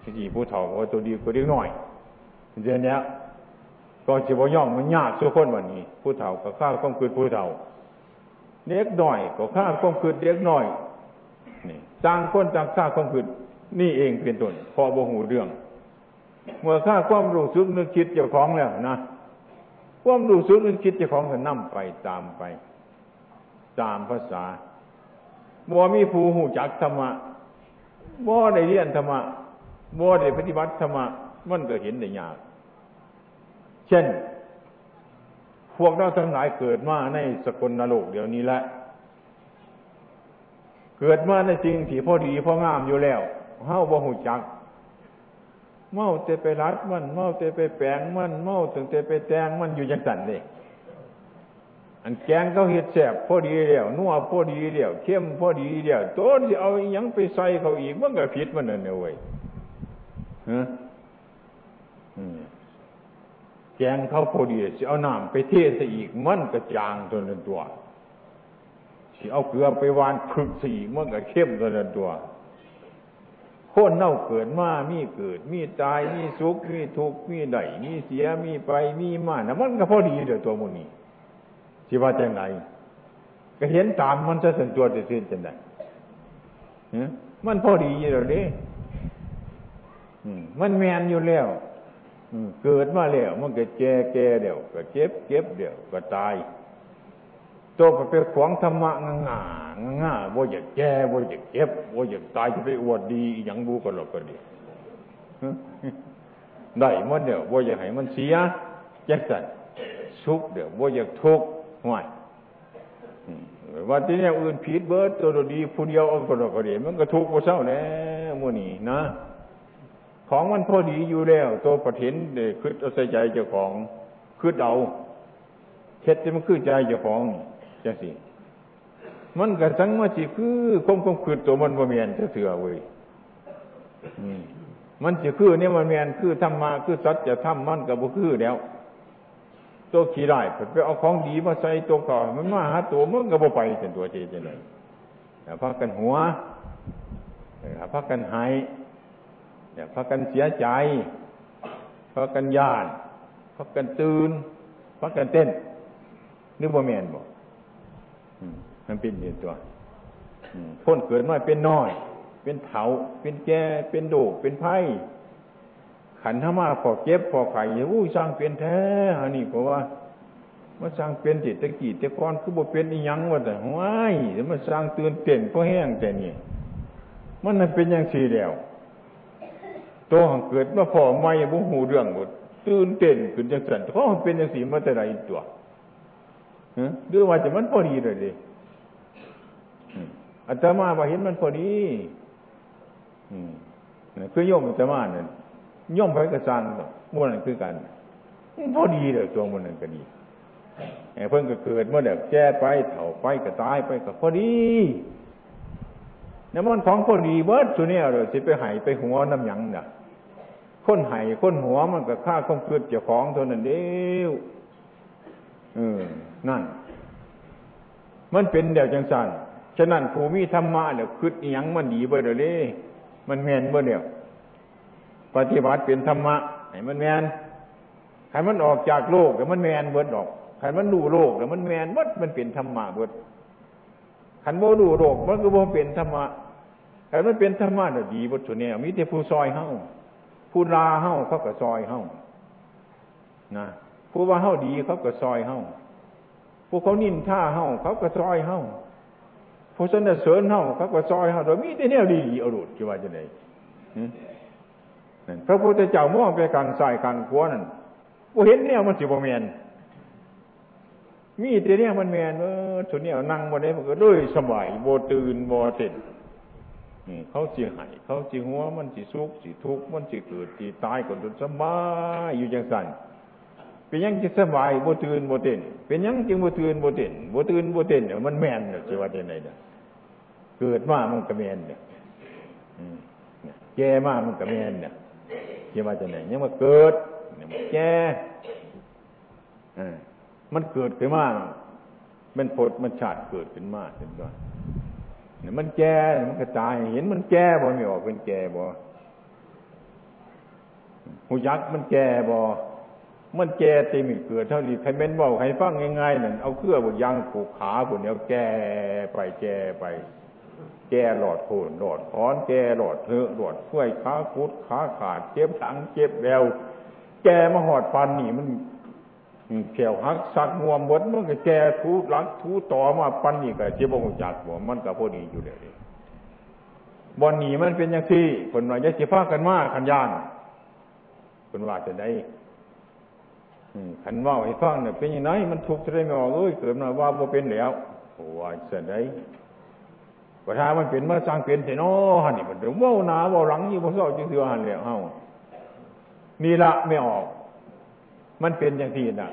ที่ผู้เฒ่าว่าตัวดีก็ดีหน่อยเดี๋ยวนี้ก็จะบ่ย่องมันยากสุคนวันนี้ ผู้เฒ่าก็ข้าวก็คือผู้เฒ่าเด็กหน่อยก็ฆ่าความคืดเด็กหน่อยนี่ต่างคนต่างฆ่าความคืดนี่เองเป็นต้นพอบ่หูเรื่อง เมื่อฆ่าความรู้สึกนึกคิดเจ้าของแล้วนะ ความรู้สึกนึกคิดจ้าของก็นั่มไปตามไป ตามภาษาบ่มีผู้หูจักธรรมะบ่ได้เรียนธรรมะบ่ได้ปฏิบัติธรรมะมันก็เห็นได้ยาก เช่น พวกเราทั้งหลายเกิดมาในสกลนรกเดี๋ยวนี้แหละเกิดมาในจริงที่พอดีพองามอยู่แล้วเฮาบ่หูจัก เมาเตไปรัดมัน เมาเตไปแปลงมัน เมาถึงเตไปแตงมันอยู่จังสันเลยอันแกงเขาเห็ดแสบพอดีเดียวนัวพอดีเดียวเข้มพอดีเดียวตัวที่เอายังไปใส่เขาอีกมันก็ผิดมันนั่นเว้ยฮะแกงเขาพอดีจะเอาน้ำไปเทใส่อีกมันก็จางตัวนั้นตัวสิเอาเกลือไปวานพึกใส่อีกมันก็เข้มตัวนั้นตัว คนเน่าเกิดมามีเกิด มีตาย มีสุข มีทุกข์ มีได้มีเสีย มีไป มีมานะมันก็พอดีเดี๋ยวตัวมุนี้สิว่าจังไหนก็เห็นตามมันจะส่นตัวจะสิ้นจังไดมันพอดีอยู่แล้วนี่มันแมนอยู่แล้วเกิดมาแล้ว มันก็แก่แก่เดี๋ยวก็เจ็บเจ็บเดี๋ยวก็ตาย ตัวไปเป็นขวางธรรมะง่าง่าว่าอยากแก่ว่าอยากเจ็บว่าอยากตายจะไปอวดดีอย่างบูก็หรอกก็ดีได้มันเดี๋ยวว่าอยากให้มันเสียแจ็คสันสุขเดี๋ยวว่าอยากทุกข์ห่วยว่าที่นี่อื่นผิดเบิร์ดตัวดีผู้เดียวเอาก็ก็ดีมันก็ทุกข์ว่าเศร้าแน่มูนี่นะ ของมันพอดีอยู่แล้ว ตัวประทินเด็กคืดเอาใส่ใจเจ้าของคืดเอาเท็ดจะมันคือใจเจ้าของ จังสิมันกระสังมาสิคือคมคมคืดตัวมันบ่เมียนจะเถื่อเว้ยมันสิคือเนี่ยมันเมียนคือธรรมะคือสัจธรรมมันกับบุคือแล้ว ตัวขี้ได้ไปเอาของดีมาใส่ตัวก่อนมันมาหาตัวมันก็บ่ไปเป็นตัวเจเจเลยแต่พักกันหัวพักกันหายอย่าพักกันเสียใจพักกันยานพักกันตื่นพักกันเต้นนึกว่าแมนบอก มันเป็นอยู่ตัวพ้นเกิดมาเป็นน้อย เป็นเถาเป็นแก่เป็นโดกเป็นไพ่ขันธมาพอเก็บพอไข่อู้สร้างเป็นแท้อันนี้เพราะว่ามาสร้างเป็นจิตตะกี้ต่ก่อนคือบ่เป็นอีหยังว่าแต่ห้ายแล้วมาสร้างเตือนเต้นก็แห้งแต่นี่มันนั่นเป็นอย่างสี่แล้วตัวของเกิดมาพอไม่บุหูเรื่องหมดตื่นเต้นขึ้นจังสันเพราะมันเป็นอย่างสี่มาแต่ไรตัว หรือว่าจะมันพอดีเลยดิอาตมาว่าเห็นมันพอดีคือโยมอาตมาเนี่ยย่อมไปกระซังม้วนนั่นคือกันพอดีเลยตัวมันนั่นก็ดีเพิ่งก็เกิดเมื่อเด็กแก่ไปเถ่าไปก็ตายไปก็พอดีน้ำมันของพอดีเบิร์ดตัวนี้เลยจะไปหายไปหัวน้ำยังน่ะคนหายคนหัวมันก็ฆ่าคงคืดเจ้าของตัวนั้นเดียวเออ นั่น มันเป็นเดียวจังสันฉะนั้นภูมิธรรมะเนี่ยคืดยังมันดีเบ่เดี๋ยวนี้มันแมนเบ่เดียวปฏิบัติเป็นธรรมะให้มันแมนใครมันออกจากโลกแต่มันแมนเบิดออกใครมันดูโลกแต่มันแมนเบิดมันเป็นธรรมะเบิดขันโมดูโลกมันก็บ่เป็นธรรมะใครมันเป็นธรรมะเนี่ยวดีบทสุดเนี่ยมีแต่ผู้ซอยเฮ้าผู้ลาเฮ้าเขาก็ซอยเฮ้านะผู้ว่าเฮ้าดีเขาก็ซอยเฮ้า ผู้เขานินท่าเฮาเขาก็ซอยเฮาผู้สนเสริญเฮาเขาก็ซอยเฮาโดยมีแต่เนี่ยดีเอาดุดกี่ว่าจะไหนพระพุทธเจ้ามองไปการใส่การขวนั่นว่าเห็นเนี่ยมันสิบเมียนมีแต่เนี่ยมันเมียนเออสุดเนี่ยนั่งบนนี้มันก็ด้วยสบายโบตื่นโบเต้นเขาจีหายเขาจีหัวมันจีสุกจีทุกมันจีเกิดจีตายก็ดุสบายอยู่จังสันเป็นยังจีสบายโบตื่นโบเต้น เป็นยังจึงโบตื่นโบเต้นโบตื่นโบเต้นเนี่ยมันแมนเนี่ยจะว่าจะไหนเนี่ยเกิดมามันก็แมนเนี่ยแก่มามันก็แมนเนี่ยจะว่าจะไหนยังมาเกิดเนี่ยมันแก่มันเกิดขึ้นมามันผดมันชาติเกิดขึ้นมาเห็นป่ะเนี่ยมันแก่มันก็ตายเห็นมันแก่บ่ไม่ออกเป็นแก่บ่หูยักษ์มันแก่บ่ มันแก่เตีมิเกิดเท่านี้ใครเม้นบอกใครฟังง่ายๆนั่นเอาเครื่องบกยางผูกขาผุนเดียวแก่ไปแก่ไป แก่หลอดโคนหลอดคอนแก่หลอดเถอะหลอดช่วยขาคุดขาขาดเจ็บถังเจ็บแววแก่มาหอดฟันนี่มันเขียวหักสักงวมบดมันก็แก่ทูหลังทูต่อมาปันนี่ก็เจ็บบงจักหัวมันก็พอดีอยู่เลยบอลหนีมันเป็นอย่างที่คนว่าจะเสียฟ้ากันมากขันยานคนว่าจะได้ ขันว่าให้ฟังเนี่ยเป็นยังไงมันทุกข์จะได้ไม่ออกเอ้ยเกิดมาว่าบ่เป็นแล้วว่าจะได้ประธามันเป็นมาสร้างเป็นเสนาหันนี่มันเดี๋ยวว่าหนาว่าหลังยี่บ่เศร้าจึงเสือหันแล้วเฮานี่ละไม่ออก มันเป็นอย่างที่น่ะ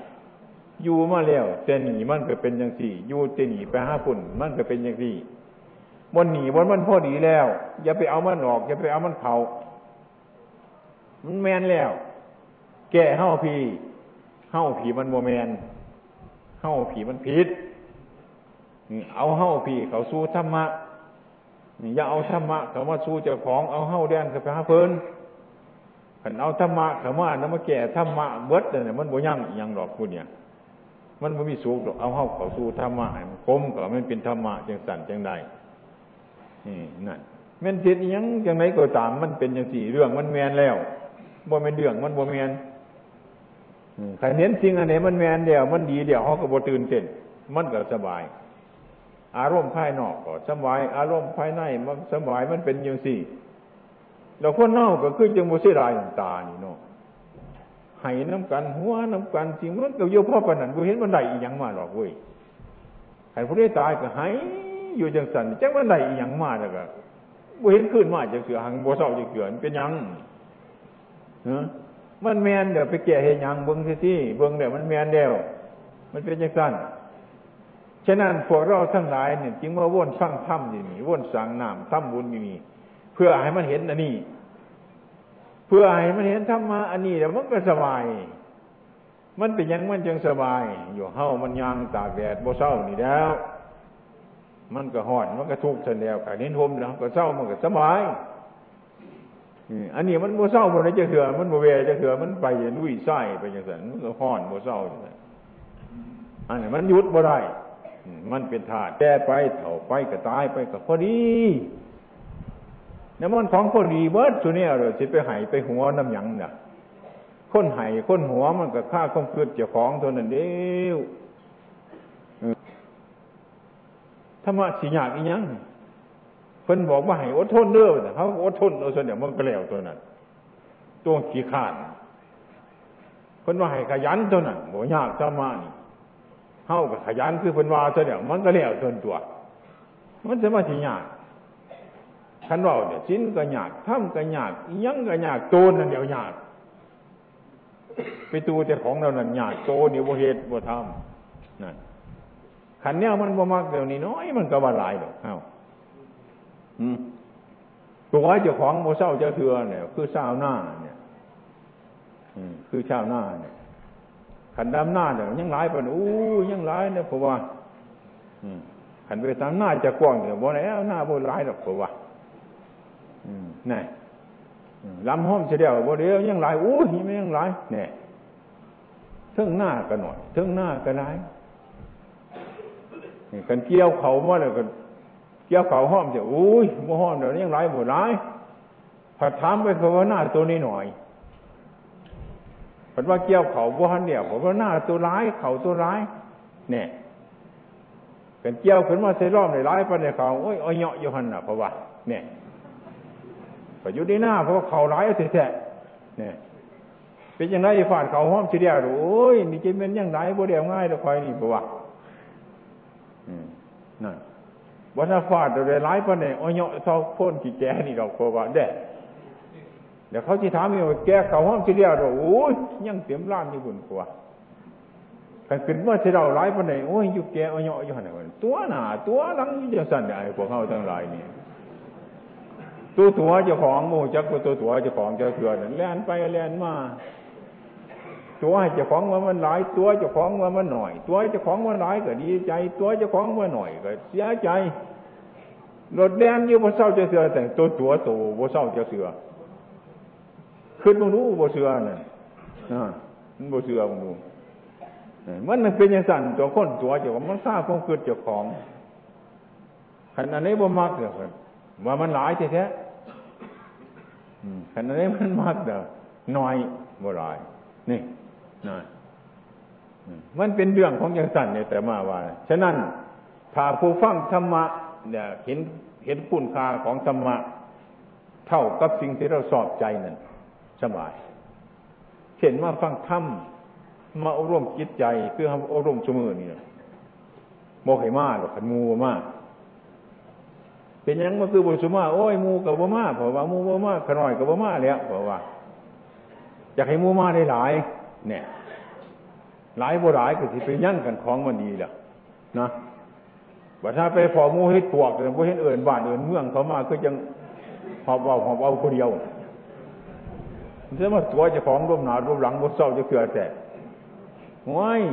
อยู่มาแล้วแต่หนีมันก็เป็นอย่างสี่อยู่แต่หนีไปห้าฝุ่นมันก็เป็นอย่างสี่บนหนีบนมันพอดีแล้ว อย่าไปเอามันออก อย่าไปเอามันเขามันแมนแล้ว แก่เฮ้าพี เฮ้าผีมันโมแมนเฮ้าผีมันผิด เอาเฮ้าผีเขาสู้ธรรมะอย่าเอาธรรมะเขามาสู้เจ้าของเอาเฮ้าแดนเขาไปหาเพลินขันเอาธรรมะเขามาน้ำมาแก่ธรรมะเบิดเนี่ยมันบ่ยั่งยังดอกคุณเนี่ย มันบ่มีสุขดอกเอาเฮ้าเขาสู้ธรรมะมันคมก็มันเป็นธรรมะจังสันจังใดนี่นั่นแม่นจิตยังจังไหนก็ตามมันเป็นอย่างสี่เรื่องมันแมนแล้วบ่เป็นเรื่องมันบ่แมน ใครเห็นสิ่งอันไหนมันแมนเดียว มันดีเดียวเขาก็บ่ตื่นเต้นมันก็สบาย อารมณ์ภายนอกก็สบาย อารมณ์ภายในมันสบายมันเป็นอย่างสี่เราคนนอกก็คือจังบ่เสียดายตานี่เนาะให้น้ำกันหัวน้ำกันสิ่งมันก็โยพ่อปนันกูเห็นมันได้อีหยังมาหรอกเว้ยใครผู้ได้ตายก็ให้อยู่จังสันจังมันได้อีหยังมาแล้วก็บ่เห็นขึ้นมาจะเสือหังบ่เศร้าจะเกือนเป็นยังเนาะ มันแมนเดี๋ยวไปแก่เห็นยังเบิ้งที่เบิ้งเดี๋ยวมันแมนเดียวมันเป็นจังสั้นฉะนั้นพวกเราทั้งหลายเนี่ยจึงมาว่นสร้างถ้ำอย่างนี้ว่นสังน้ำถ้ำบุญอยู่นี่เพื่อให้มันเห็นอันนี้ เพื่อให้มันเห็นธรรมะอันนี้แล้วมันก็สบาย มันเป็นยังมันจึงสบาย อยู่เฮ้ามันยางตากแดดบ่เศร้านี่แล้ว มันก็หอดมันก็ทุกข์เสียแล้วการเน้นทมแล้วก็เศร้ามันก็สบาย อันนี้มันบ่เศร้าบ่ได้จะเถื่อมันบ่เวจะเถื่อมันไปลุยไส้ไปจังซั่นมันก็ห้อนบ่เศร้าอันนี้มันยุดบ่ได้มันเป็นธาตุแก่ไปเถ่าไปก็ตายไปก็พอดีน้ำมันของพอดีเบิร์ดตัวนี้เราสิไปไห้ไปหัวน้ำหยังน่ะค้นไห้ค้นหัวมันก็ฆ่าคมคืดเจ้าของตัวนั้นเดียวธรรมะสิยากอีหยัง เพิ่นบอกว่าให้อดทนเด้อเขาอดทนเอาส่วนเดียวมันก็แล้วตัวนั้นตัวขี้ขานเพิ่นว่าให้ขยันตัวนั้นโหยากธรรมะนี่เฮากับขยันคือเพิ่นว่าส่วนเดียวมันก็แล้วตัวตัว มันจะมาสิยากคันว่าเนี่ยชิ้นก็ยากทำก็ยากยังก็ยากโตนั่นเดียวยาก ไปตูแต่ของเรานั่นยากโตนี่ยวเหตุบ่ทำนั่นขันเนี้ยมันบ่มากเดี๋ยวนี้น้อยมันก็ว่าหลายดอกเอ้า ตัวเจ้าของโมเศร้าเจ้าเถือเนี่ย คือชาวหน้าเนี่ยคือชาวหน้าเนี่ยขันดำหน้าเนี่ยยังหลายปนอู้ยังหลายเนี่ยเพราะว่าขันไปตามหน้าจะกว้างเนี่ยบ่ไหนเอาหน้าบ่หลายหรอกเพราะว่านี่ลำห้อมเสียเดียวบ่เดียวยังหลายอู้ยไม่ยังหลายเนี่ยเทิงหน้าก็หน่อยเทิงหน้าก็หลายกันเกี่ยวเขามาแล้วกั นเกี่ยวเขาห้อมจะอุ้ยบ่ห้อมเดี๋ยวนี้ยังไรหมดไรผัดถามไปเขาว่าหน้าตัวนี้หน่อยผัดว่าเกี่ยวเขาบ่ฮันเดียวผมว่าหน้าตัวร้ายเขาตัวร้าย เนี่ยเป็นเกี่ยวขึ้นมาใส่รอบในร้ายไปในเขาโอ้ยอ้อยเหาะอยู่หันน่ะเพราะว่าเนี่ยก็อยู่ในหน้าเพราะว่าเขาร้ายแท้ๆเนี่ยเป็นยังไงฝาดเขาห้อมทีเดียวโอ้ยนี่จะเป็นยังไงบ่เดียวง่ายตะคอยนี่เพราะว่านั่น วันฟาดโดยร้ายปะเนี่ยอ้อยเท่าพ้นกี่แกนี่ดอกโคว่าเด้เดี๋ยวเขาที่ถามมีว่าแกเขาห้องที่เดียวเราโอ้ยยังเตรียมร้านอยู่บนขวากันขึ้นว่าที่เราร้ายปะเนี่ยโอ้ยอยู่แกอ้อยอยู่หันนตัวหนาตัวหลังยี่จะสั่นได้พวกเขาทั้งหลายนี่ตัวตัวเจ้าของโมจักตัวตัวเจ้าของเจ้าเถื่อนแล่นไปแล่นมา ตัวเจ้าของว่ามันหลาย ตัวเจ้าของว่ามันหน่อย ตัวเจ้าของว่าหลายก็ดีใจ ตัวเจ้าของว่าหน่อยก็เสียใจรถแดงอยู่บนเศร้าจ้าเสือแต่ตัวตัวโตบนเศร้าจ้าเสือขึ้นมารู้บนเสือนั่นมันบนเสือมึงดูมันเป็นย่างสั่นตัวคนตัวเจ้าของมันทราบความคิดเจ้าของขนาดนี้บ่มักเด้อว่ามันหลายแท้ขนาดนี้มันมักเด้อน้อยบ่หลายนี่ นะมันเป็นเรื่องของยังสั่นเนี่ยแต่มาว่า ฉะนั้นถ้าผู้ฟังธรรมะเนี่ยเห็นเห็นคุณค่าของธรรมะ เท่ากับสิ่งที่เราสอบใจนั่นสบายเห็นว่าฟังธรรมมาอบรมจิตใจเพื่ออบรมสมือนี่โมไขมาหรอกขันมูมากเป็นยังมันคือบุษมาโอ้ยมูกับบ่มาเพราะว่ามูบ่มาขน่อยกับบ่มาแล้วเพราะว่าอยากให้มูมาได้หลาย เนี่ย หลายบ่หลายก็สิไปยั่งกันของมันดีล่ะนะว่าถ้าไปพอมูให้ปวกแต่บ่เห็นเอื่นบ้านเอื่นเมืองเขามาก็ยังหอบเอาหอบเอาคนเดียวมันจะมาตัวจะของร่วมหนาร่วมหลังร่เศร้าจะเกิดแต่ว้ย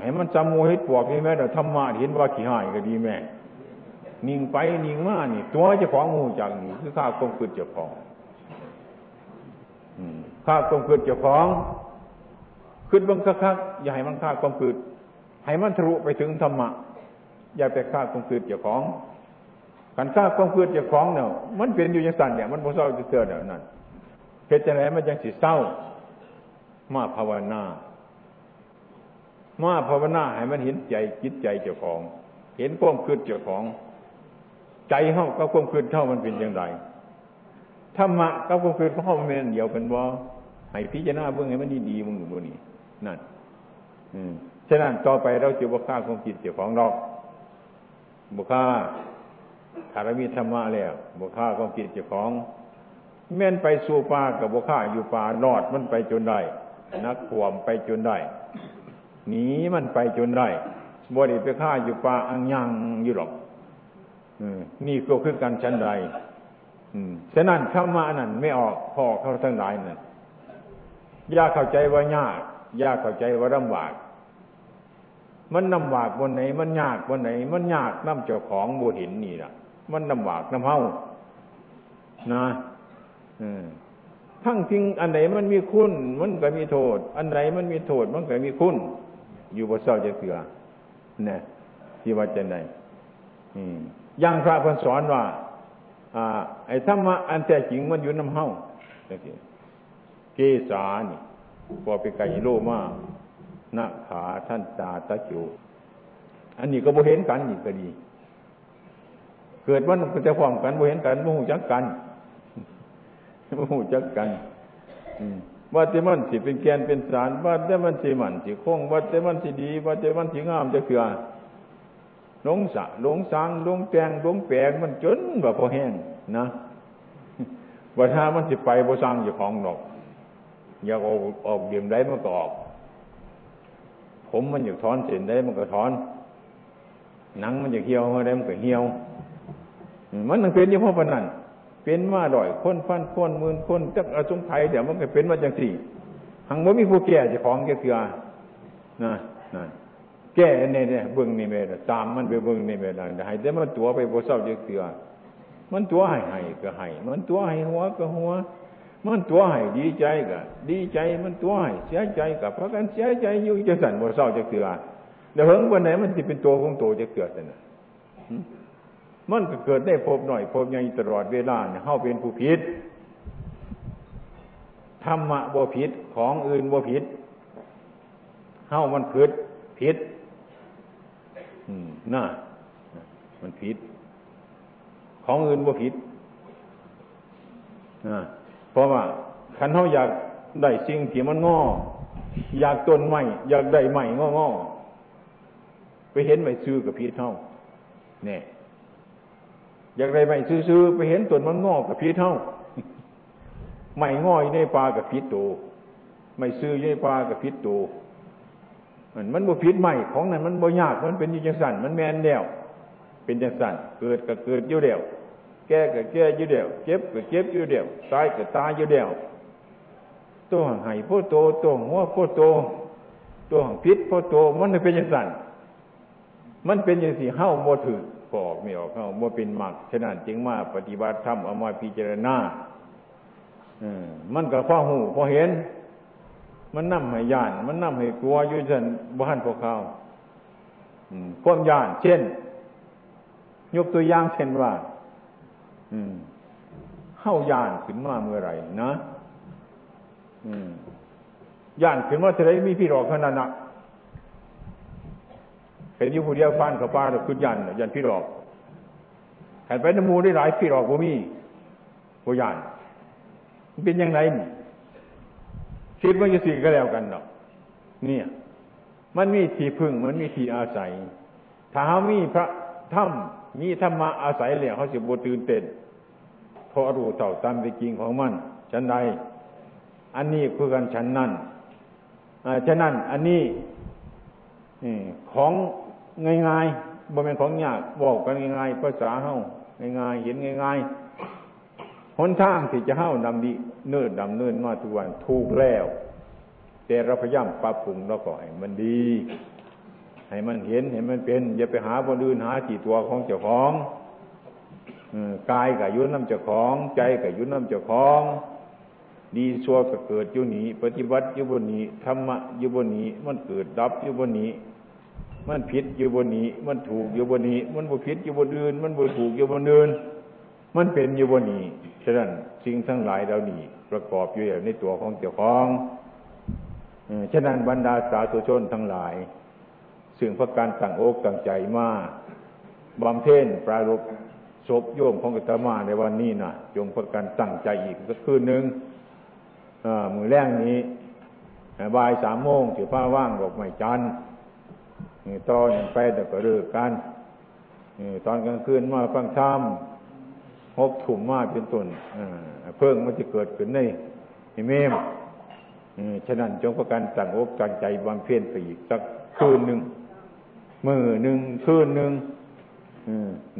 ให้มันจำมูให้ปวกนี่แม่เดี๋ยวธรรมะเห็นว่าขี้หายก็ดีแม่นิ่งไปนิ่งมานี่ ตัวจะของมูจากนี่คือข้าวกลมคืดเจ้าของ ข้าวกลมคืดเจ้าของขึ้นบังคักอย่าให้มันฆ่าความคืดให้มันทะลุไปถึงธรรมะ อย่าไปฆ่าความคืดเจ้าของการฆ่าความคืดเจ้าของเนี่ยมันเป็นอยู่อย่างสั่นเนี่ยมันบ่เศร้าจะเสื่อเดี๋ยวนั้นเพชรจะไหนมันยังสิเศร้า มาภาวนา มาภาวนาให้มันเห็นใจจิตใจเจ้าของ เห็นความคืดเจ้าของ ใจเฮากับความคืดเท่ามันเป็นอย่างไร ธรรมะกับความคืดเขามันเป็นเดียวกันบ่ให้พิจารณาเบื้องให้มันดีๆมึงอยู่บนนี้นั่น อืมฉะนั้นต่อไปเราจะบุค่าความคิดเกี่ยวของเราบุค่าคารมีธรรมะแล้วบุค่าความคิดเกี่ยวของ แม่นไปสู่ป่ากับบุค่าอยู่ป่ารอดมันไปจนได้นักขวมไปจนได้หนีมันไปจนได้บริไปฆ่าอยู่ป่าอังยังอยู่หรอกนี่ก็คือการชั้นใด ฉะนั้นเข้ามานั่นไม่ออกพ่อเขาทั้งหลายนั่นยากเข้าใจว่ายาก ยากเข้าใจว่าลำบาก มันลำบากบนไหน มันยากบนไหน มันยากน้ำเจ้าของบูหินนี่ล่ะ มันลำบากน้ำเฮานะทั้งทิ้งอันไหนมันมีคุณ มันก็มีโทษ อันไหนมันมีโทษ มันก็มีคุณ อยู่บนเสาจะเสือเนี่ยที่ว่าจะไหนอย่างพระพันสอนว่า อ่า ไอ้ธรรมะอันแท้จริงมันอยู่น้ำเฮาเกสานี่พอไปไก่โลมาหน้าขาท่านตาตะจูอันนี้ก็บ่เห็นกันนี่ก็ดี เกิดมันจะพร้อมกันบ่เห็นกันบ่หูจักกันบ่หูจักกันว่าแต่มันสิเป็นแกนเป็นสารว่าแต่มันสิมันสิคงว่าแต่มันสิดีว่าแต่มันสิงามจะเกือ หลงสะหลงสางหลงแปงหลงแปลงมันจนแบบพอแห้งนะว่าถ้ามันสิไปบ่สร้างอยู่ของดอก อยากออกออกเดี่ยมได้มันก็ออก ผมมันอยากถอนเส้นได้มันก็ถอนหนังมันอยากเหี่ยวมาได้มันก็เหี่ยว มันต้องเป็นยี่ห้อปนันเป็นมาดอยคนฟันคนมืนคนจักอสงไทยเดี๋ยวมันก็เป็นมาจังสี่หังว่ามีผู้แก่จะของแก่เกลือนะนะ แกเนี่ยเนี่ยเบิ้งนี่เมตตามมันไปเบิ้งนี่เมตให้แต่มันตัวไปโบเศร้าจะเกลือมันตัวให้ให้ก็ให้มันตัวให้หัวก็หัว มันตัวให้ดีใจก็ดีใจมันตัวให้เสียใจกับเพราะกันเสียใจอยู่จะสั่นบ่เศร้าจะเกิดเดี๋ยวเพิ่งวันไหนมันจะเป็นตัวของตัวจะเกิดแต่นะมันก็เกิดได้พบหน่อยพบยังตลอดเวลาเนี่ยเข้าเป็นผู้ผิดธรรมะบ่ผิดของอื่นบ่ผิดเข้ามันผิดผิด น่า มันผิด ของอื่นบ่าผิดอ่าเพราะว่าขันเขาอยากได้สิ่งที่มันงอ อยากต้นไม้อยากได้ไม้งองอไปเห็นไม้ซื้อกับพีเท่าเนี่ยอยากได้ไม้ซื้อไปเห็นต้นมันงอกับพีเท่าไม้งอยในปลากับพีโตไม้ซื้อในปลากับพีโต มันมันบ่พิษใหม่ของนั้นมันบ่ยากมันเป็นจังสันมันแมนเดียวเป็นจังสันเกิดก็เกิดอยู่เดียวแก่ก็แก่อยู่เดียวเจ็บก็เจ็บอยู่เดียวตายก็ตายอยู่เดียวตัวหายพ่อโตตัวหัวพ่อโตตัวพิษพ่อโตมันเป็นอย่างสั่นมันเป็นอย่างสี่เฮ้าโมถือปอกไม่ออกเฮ้าโมเป็นหมักฉะนั้นจึงมาปฏิบัติธรรมเอามาพิจารณาอืมันก็พ่อหูพอเห็น มันนั่มให้ย่าน มันนั่มให้กลัวอยู่จนบ้านพวกเขาความย่าน เช่น ยกตัวอย่างเช่นว่าเข้ายานขึ้นมาเมื่อไหร่นะย่านขึ้นมาจะได้มีพี่หลอกขนาดนักเห็นอยู่ผู้เดียวฟันเขาป้าเราขึ้นยันยันพี่หลอกแห่ไปน้ำมูได้หลายพี่หลอกบ่มีบ่ยานมันเป็นยังไง คิดว่าจะสิ่ก็แล้วกันเนาะเนี่ย มันมีที่พึ่งมันมีที่อาศัย ถ้ามีพระถ้ำมีธรรมะอาศัยเลยเขาจะบตื่นเต้นเพราะรู้เท่าตามเป็นจริงของมันฉันใดอันนี้คือกันฉันนั่นฉะนั้น อันนี้ของง่ายๆบ่เป็นของยากบอกกันง่ายๆภาษาเฮาง่ายๆเห็นง่ายๆหนทางที่จะเฮาดำดี เนินดำเนินมาทุกวันถูกแล้ว แต่เราพยายามปรับปรุงแล้วก็ให้มันดี ให้มันเห็นให้มันเป็น อย่าไปหาบนอื่นหาที่ตัวของเจ้าของกายกับยุ่นน้ำเจ้าของ ใจกับยุ่น้ำเจ้าของ ดีชั่วก็เกิดอยู่นี้ ปฏิบัติอยู่บนนี้ธรรมะอยู่บนนี้ มันเกิดดับอยู่บนนี้ มันผิดอยู่บนนี้ มันถูกอยู่บนนี้ มันบ่ผิดอยู่บนอื่น มันบ่ถูกอยู่บนอื่นมันเป็นอยู่บนนี้ ฉะนั้นสิ่งทั้งหลายเหล่านี้ ประกอบอยู่ในตัวของเจ้าของฉะนั้นบรรดาสาธุชนทั้งหลาย ซึ่งพระการตั้งอกตั้งใจมาบำเพ็ญปรารบศพโยมของกตมาในวันนี้นะจงพระการตั้งใจอีกสักคืนหนึ่งมือแรกนี้บ่ายสามโมงถือผ้าว่างดอกไม้จันทร์ตอนไปแต่ก็เลิกกันตอนกลางคืนมาฟังธรรม หกถุ่มมาเป็นต้นเพิ่งมันจะเกิดขึ้นในเมมฉะนั้นจงประกันตั้งอกตั้งใจบำเพ็ญไปอีกสักคืนหนึ่งมือหนึ่งคืนหนึ่ง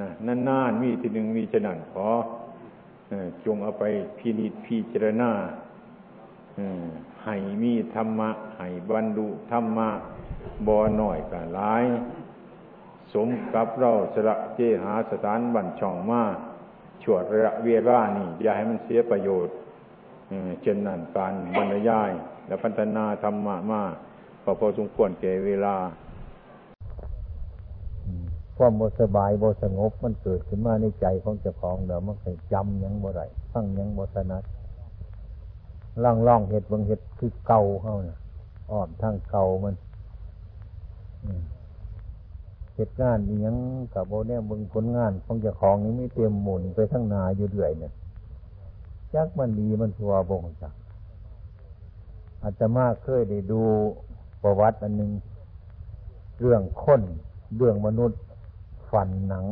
นะนานมีทีหนึ่งมีฉะนั้นขอจงเอาไปพินิจพิจารณาให้มีธรรมะให้บรรลุธรรมะบ่อหน่อยกันหลาย สมกับเราสระเจหาสถานบัญช่องมา ชวดระเวลานี่ อย่าให้มันเสียประโยชน์เช่นนั้นการบรรยาย และพัฒนาธรรมะมาก็พอสมควรแก่เวลาความโมสบายโมสงบมันเกิดขึ้นมาในใจของเจ้าของเดี๋ยวมันเคยจำยังบ่ไรฟังยังบ่ถนัดล่องล่องเห็ดบางเห็ดคือเก่าเขาเนี่ยอ่อนทางเก่ามัน เหตุงานอียังกับโบเนี่ยมึงผลงานของเจ้าของนี้ไม่เตรียมหมุนไปทั้งนาอยู่เรื่อยเนี่ยจักมันดีมันทัวบงจักอาจจะมากเคยได้ดูประวัติอันหนึ่งเรื่องคนเรื่องมนุษย์ฝันหนัง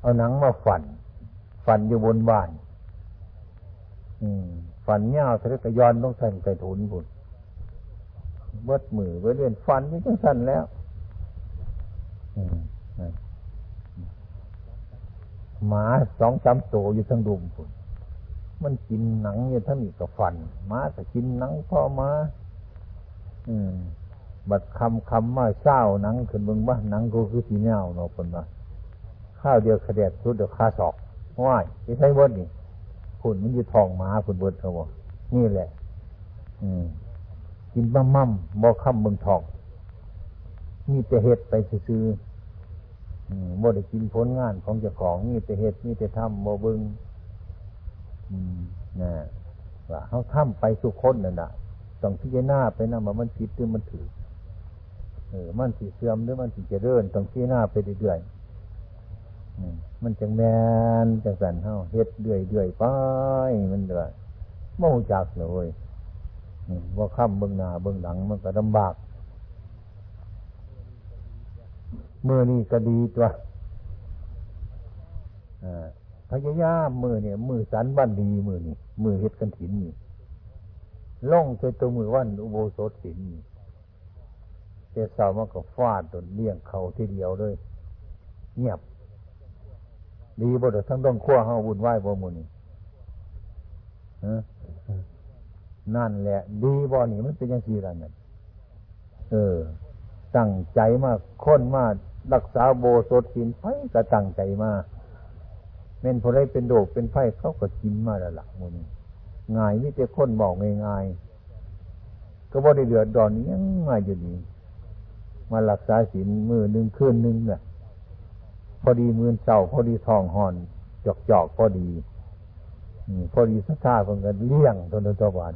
เอาหนังมาฝัน ฝันอยู่บนบ้านฝันเงาทะเลกย้อนต้องใส่ไก่ถุนบุญเบิดมือเบิดเรียนฟันนี่ก็สั้นแล้ว หมาสองสามโตอยู่ทั้งดุมบุญมันกินหนังเนี่ยถ้ามีกับฟันหมาก็กินหนังพ่อมาอืมบัดคำคำมาเศร้าหนังขึ้นเบิ่งว่าหนังก็คือสีเงาเนาะคนว่าข้าวเดียวขดดสุดเดียวคาศอกว่ายไม่ใช่บดนี่คุณมันอยู่ทองมาคุณเบิดเขาบอกนี่แหละ อืมกินมั่มมั่มบ่คำเบิ่งทองมีแต่เห็ดไปซื้อ บ่ได้กินผลงานของเจ้าของมีแต่เห็ดมีแต่ทำบ่บิ่งนะว่าเขาทำไปสุคนนั่นแหะต้องพิจารณาไปนะว่ามันผิดหรือมันถูกเออมันสีเสื่อมหรือมันสีจะเดินต้องพิจารณาไปเรื่อยๆมันจังแมนจังสันเฮาเฮ็ดเรื่อยเรื่อยไปมันเดือดม่จักเลยว่าข้ามเบื้องหน้าเบื้องหลังมันก็ลำบากเมื่อนี้ก็ดีตัว พยายามมือเนี่ยมือสันบ้านดีมือนี่มือเฮ็ดกันถินนี่ล่องใจตัวมือวันอุโบสถสินนี่เจ้าสาวมันก็ฟาดตนเลี้ยงเขาทีเดียวเลยเงียบ ดีบ่ดทั้งต้องขั้วเฮาวุ่นวายบ่มือนี่นั่นแหละ ดีบ่นี่มันเป็นยังไงล่ะเนี่ยเออ ตั้งใจมากค้นมารักษาโบสถินไฟก็ตั้งใจมาเม่นพอได้เป็นโดกเป็นไฟเขาก็กินมาล้วล่ะมันง่ายนี่จะค้นบอกง่ายๆก็บ่ได้เดือดดอนยังง่ายอยู่ดีมารักษาศีลมือหนึ่งคืนหนึ่งเนี่ยพอดีมือเศร้าพอดีทองหอน จอกจอกพอดีพอดีสักท่าเพิ่งกันเลี้ยงตนตัววาน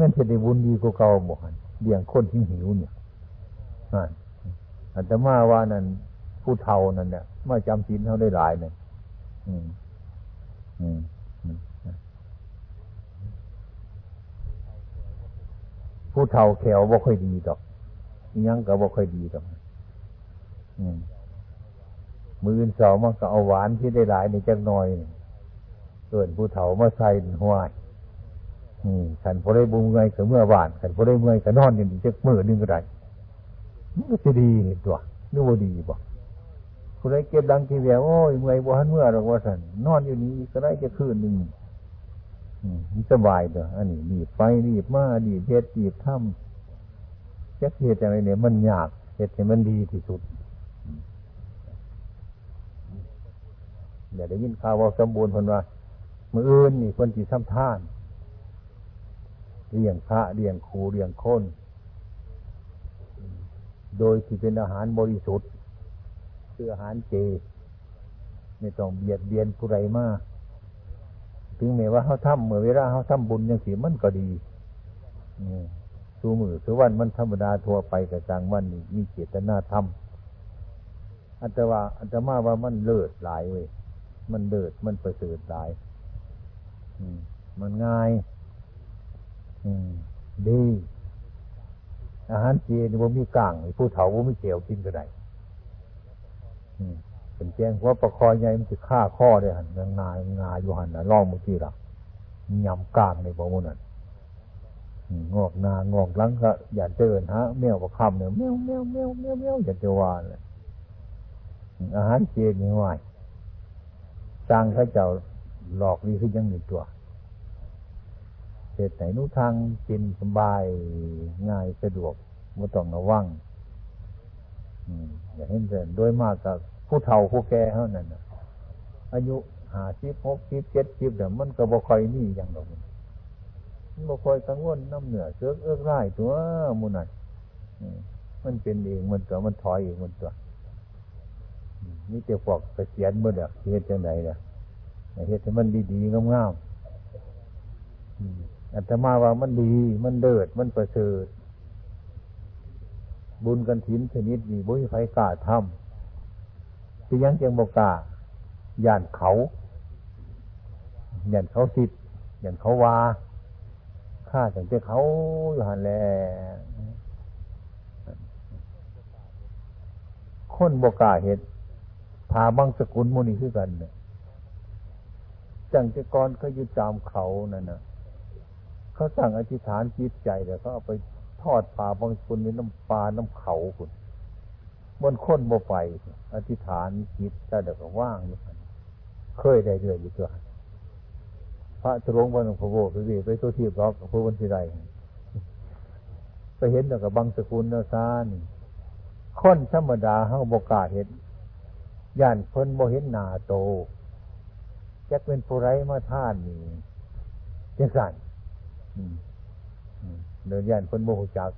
มันจะได้บุญดีกว่าเก่าบ่หันเลี้ยงคนที่หิวเนี่ยอาตมาว่านั่นผู้เฒ่านั่นเนี่ยมาจำศีลเขาได้หลายเนี่ย ผู้เฒ่าแขวบ่ค่อยดีดอกยังก็บ่ค่อยดีดอกมืออนสองมันก็เอาหวานที่ได้หลายในจักหน่อยเกินผู้เฒ่ามาใส่ห้วยขันพอได้บุญเงยกับเมื่อวานขันพอได้เมื่อยกับนอนอย่างนี้จะมือนึงก็ได้มันก็จะดีตัวนึกว่าดีบ่ ผู้ใดเก็บดังทีเดียวโอ้ยเมื่อยบ่หันเมื่อหรอกว่าสันนอนอยู่นี้ก็ได้จะคืนหนึ่งมันสบายตัวอันนี้รีบไปรีบมารีบเพชรรีบทำจะเหตุอะไรเนี่ยมันยากเหตุให้มันดีที่สุดเดี๋ยวได้ยินข่าวว่าสมบูรณ์คนว่ามืออื่นนี่คนที่ทำท่านเลี้ยงพระเลี้ยงครูเลี้ยงคน โดยที่เป็นอาหารบริสุทธิ์ คืออาหารเจ ไม่ต้องเบียดเบียนผู้ใดมากถึงแม้ว่าเขาทำเมื่อเวลาเขาทำบุญยังสีมันก็ดีสูมือคือวันมันธรรมดาทั่วไปกับจางวันนี่มีเจตนาทำอันตว่าอันตมาว่ามันเลิศหลายเว้ยมันเลิศมันประเสริฐหลายมันง่ายดีอาหารเจนี่ว่มีกลางผู้เฒ่าว่มีเจียวกินก็ได้ เป็นแจ้งว่าประคอยใหญ่มันจะฆ่าข้อได้หันงางางาอยู่หันนะล่องมือที่ละยำกลางในบ่มุนั้นงอกนางอกหลังก็อย่าเจอฮะแมวประคำเนี่ยแมวแมวแมวแมวแมวอย่าจะว่าเลยอาหารเจนี่ไหวสร้างข้าเจ้าหลอกดีขึ้นยังหนึ่งตัวเหตุไหนนู้ทางกินสบายง่ายสะดวกไม่ต้องระวัง อย่าเห็นเดินโดยมากกับผู้เฒ่าผู้แก่เท่านั้นอายุห้าสิบหกสิบเจ็ดสิบแต่มันก็บ่ค่อยนี่อย่างดอกมันบ่ค่อยกังวลน้ำเหนือเสือกเอื้อไร่ตัวมูนันมันเป็นเองมันตัวมันถอยเองมันตัวนี่เจ้าพวกเกษียณเมื่อเด็กเฮ็ดจังไหนเนี่ยเฮ็ดให้มันดีๆงามๆอัตมาว่ามันดีมันเดิดมันประเสริฐ บุญกันถินชนิดนี้บุญไฟกล้าทำที่ยังเจียงบกาย่านเขาย่านเขาสิทธิ์ย่านเขาวาข้าแต่เจ้าเขาอยู่หันแลคนบกาเห็ดพาบังสกุลมุนีคือกันเนี่ยจังเจกรเขาอยู่ตามเขานั่นนะเขาสั่งอธิษฐานจิตใจแต่เขาเอาไป ทอดปลาบางคนในน้ำปลาน้ำเขาคุณบนค้นโมไป อธิษฐานจิตแต่เด็กว่างอยู่เคยได้เรื่อยอยู่ตัวพระจะลงวันหลวงพ่อโบไปเวไปตัวที่รอกพระวันที่ใดไปเห็นแต่กับบางสกุลนาซานค้นธรรมดาเฮาบกาเห็นย่านเพิ่นโมเห็นหนาโตแจะเป็นผู้ไรมาท่านนี่จังสั่น เดินย่านคนโมหจัก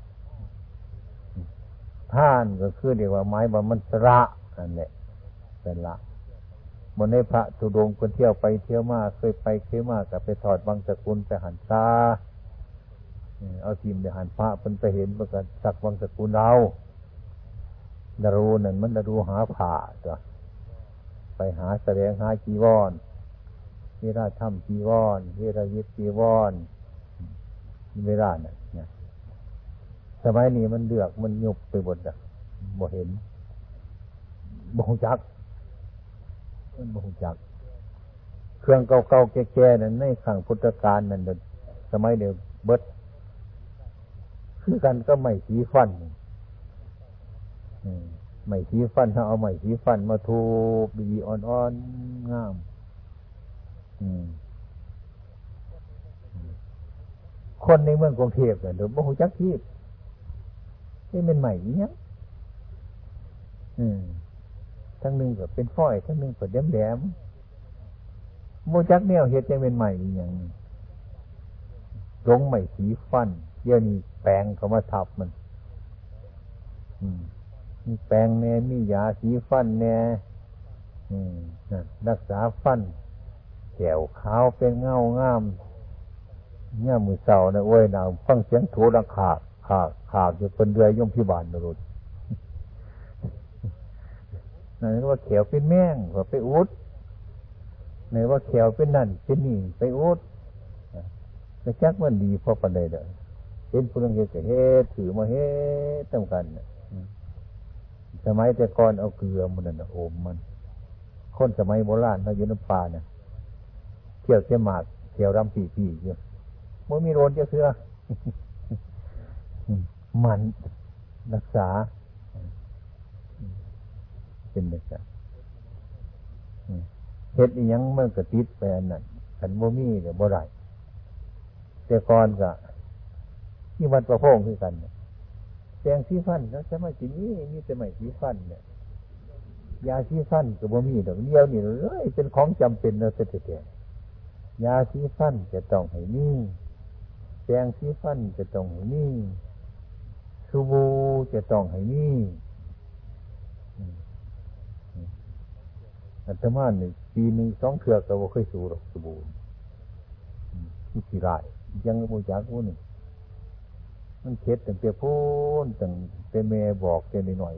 ท่านก็คือเรียกว่าไม้บามันสระนั่นแหละเป็นละบนในพระตุดงคนเที่ยวไปเที่ยวมาเคยไปเคยมากับไปถอดบางสกุลไปหันตาเอาทีมไปหันพระเพิ่นไปเห็นประกันสักบางสกุลเราดารูนั่นมันดารูหาผ่าจ้ะไปหาแสดงหาจีวรเวลาทำจีวรเวลายึดจีวร เวลาเนี่ยสมัยนี้มันเดือกมันยุบไปหมดอะบ่เห็นบ่หจัก มันบ่หจัก เครื่องเก่าๆแก่ๆนั้นในขังพุทธการนั่นสมัยเดียวเบิด คือกันก็ไม่สีฟันไม่สีฟันถ้าเอาไม่สีฟันมาทูบดีอ่อนๆงาม อืม คนในเมืองกรุงเทพเนี่ยเดี๋ยวบ่หูจักทีบนี่เป็นใหม่เนี้ยอืมทั้งหนึ่งก็เป็นฝ้อยทั้งหนึ่งก็แดมแดมโมจักเนี่ยเฮ็ดยังเป็นใหม่อย่างลงใหม่สีฟันเดี๋ยวนี้แปลงเขามาทับมัน อืมมีแปลงแน่มียาสีฟันแน่รักษาฟันแก้วขาวเป็นเงางาม เนี่ยมือเสาเนี่ยโอ้ยนาวฟังเสียงโถดังขาดขาดขาดอยู่เป็นเรือย่อมพิบาลนรุษนั่นว่าเขียวเป็นแม่งก็ไปอุดในว่าเขียวเป็นนั่นเป็นนี่ไปอุดจะจักมันดีพอปันใดเด้อเห็นผู้นึงเฮ็ดเฮ็ดถือมาเฮ็ดต้องกันสมัยแต่ก่อนเอาเกลือมันน่ะโอมมัน คนสมัยโบราณเขาอยู่น้ำปลาเนี่ยเขี่ยวเขี่ยหมากเขี่ยวรำปีปีเยอะ บ่มีโรนจะเคือมันรักษา เป็นแบบนั้นเฮ็ดอีหยังมันก็ติดไปอันนั้นขันบ่มีเดี๋ยวบ่ได้แต่ก่อนก็ที่วัดประโพงคือกันแปงสีฟันแล้วจะมาจีนี้มีแต่ไม่สีฟันเนี่ยยาสีฟันก็บ่มีดอกเดียวนี่เลยเป็นของจำเป็นนะเสด็จยาสีฟันจะต้องให้มี แปงสีฟันจะต้องให้มีสบู่จะต้องให้มีอัตมาหนึ่งปีหนึ่งสองเถือกก็บ่เคยสูหรอกสบู่ที่ขี้ไรยังบูจักผู้หนึ่งมันเค็ดตั้งแต่พูนตั้งแต่แม่บอกแต่หน่อย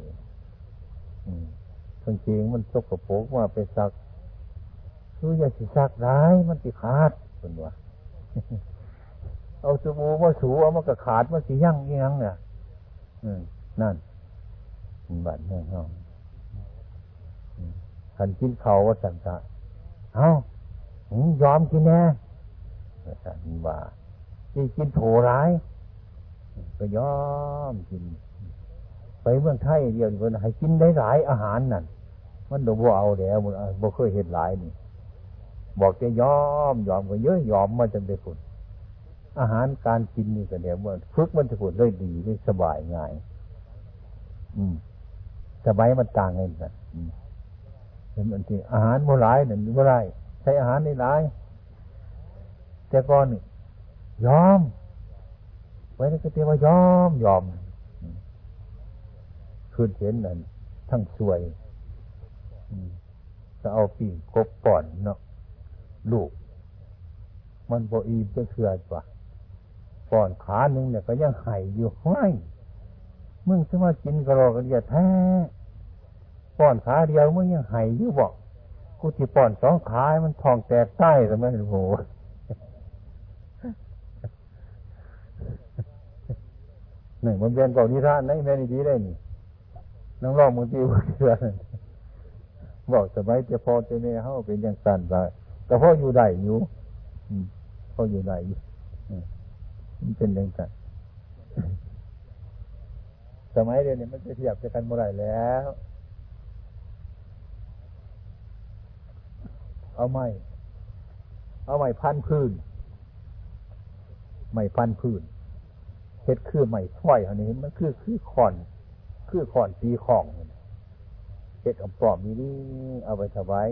ทั้งจริงมันซกกระโปกว่าไปซักคืออย่าสิซักร้ายมันติขาดเป็นว่า เอาสบู่มาสูเอามากระขาดมาสียั่งยังเนี่ยนั่นบัดเรื่องห้องขันกินเขาว่าสันตะเอายอมกินแน่สันว่าที่กินโถร้ายก็ยอมกิน ไปเมืองไทยเดียวคนให้กินได้หลายอาหารนั่นมันดบ่เอาแล้วมันบ่เคยเห็นหลายนี่บอกจะยอมยอมก็เยอะยอมมาจนได้ผล อาหารการกินนี่ก็เนี่ยมันฝึกมันจะผลได้ดีได้สบายง่าย อืมสบายมันต่างกันนะเห็นมันที่อาหารโบราณนั่นโบราณใช้อาหารในหลายแต่ก่อนนี่ยอม ไว้ในกระเตียว่ายอมยอมคืนเห็นนั่นทั้งสวยจะเอาปีกบป่อนเนาะลูก มันบอีมจะเชื่อป่ะ ป่อนขาหนึ่งเนี่ยก็ยังไห้อยู่ห้อยมึงจะมากินกระโหลกกระเดียแท้ป้อนขาเดียวมึงยังไห้อยู่บอกกูที่ป้อนสองขามันทองแตกใต้แล้วมันโหหนึ่งมันเป็นเก่านิทานในแม่นดีได้นี่น้องร้องมึงตีว่าเชื่อบอกสมัยจะพอจะเนี่เขาเป็นอย่างสั้นไปแต่พ่ออยู่ได้อยู่พ่ออยู่ได้อยู่ มันเป็นอย่างสั้นสมัยเดียวนี้มันจะเทียบกันเมื่อไรแล้ว เอาไม้เอาไม้พันพื้นไม้พันพื้นเฮ็ดคือไม้ถ้อยอันนี้ มันคือคือขอน คือขอนตีของเฮ็ดเอาปลอมนี้นี่เอาไปถวาย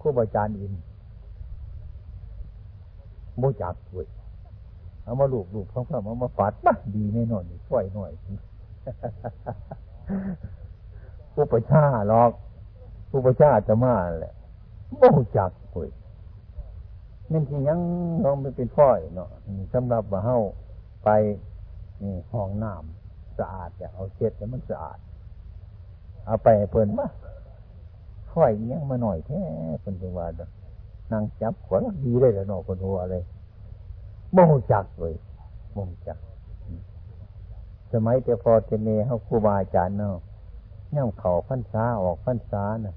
ครูบาอาจารย์อินโมจักเว้ย เอามาลูกลูกพร้อมๆเอามาฟาดบ้าดีแน่นอนถ้วยหน่อยผู้ประชาหรอกผู้ประชาจะมาแหละโมจักเว้ยนั่นที่ยังลองไปเป็นฝ้อยเนาะสำหรับว่าเฮาไปนี่ห้องน้ำสะอาดเนี่ยเอาเช็ดแล้วมันสะอาด เอาไปเพิ่นมาค่อยยังมาหน่อยแค่เพิ่นจังว่านั่งจับขวดดีได้แล้วเนาะคนหัวเลย บ่งจักเลยบ่งจัก สมัยแต่พอเจเนเขาครูบาอาจารย์เนาะย่ำเข่าพันษาออกพันษาน่ะ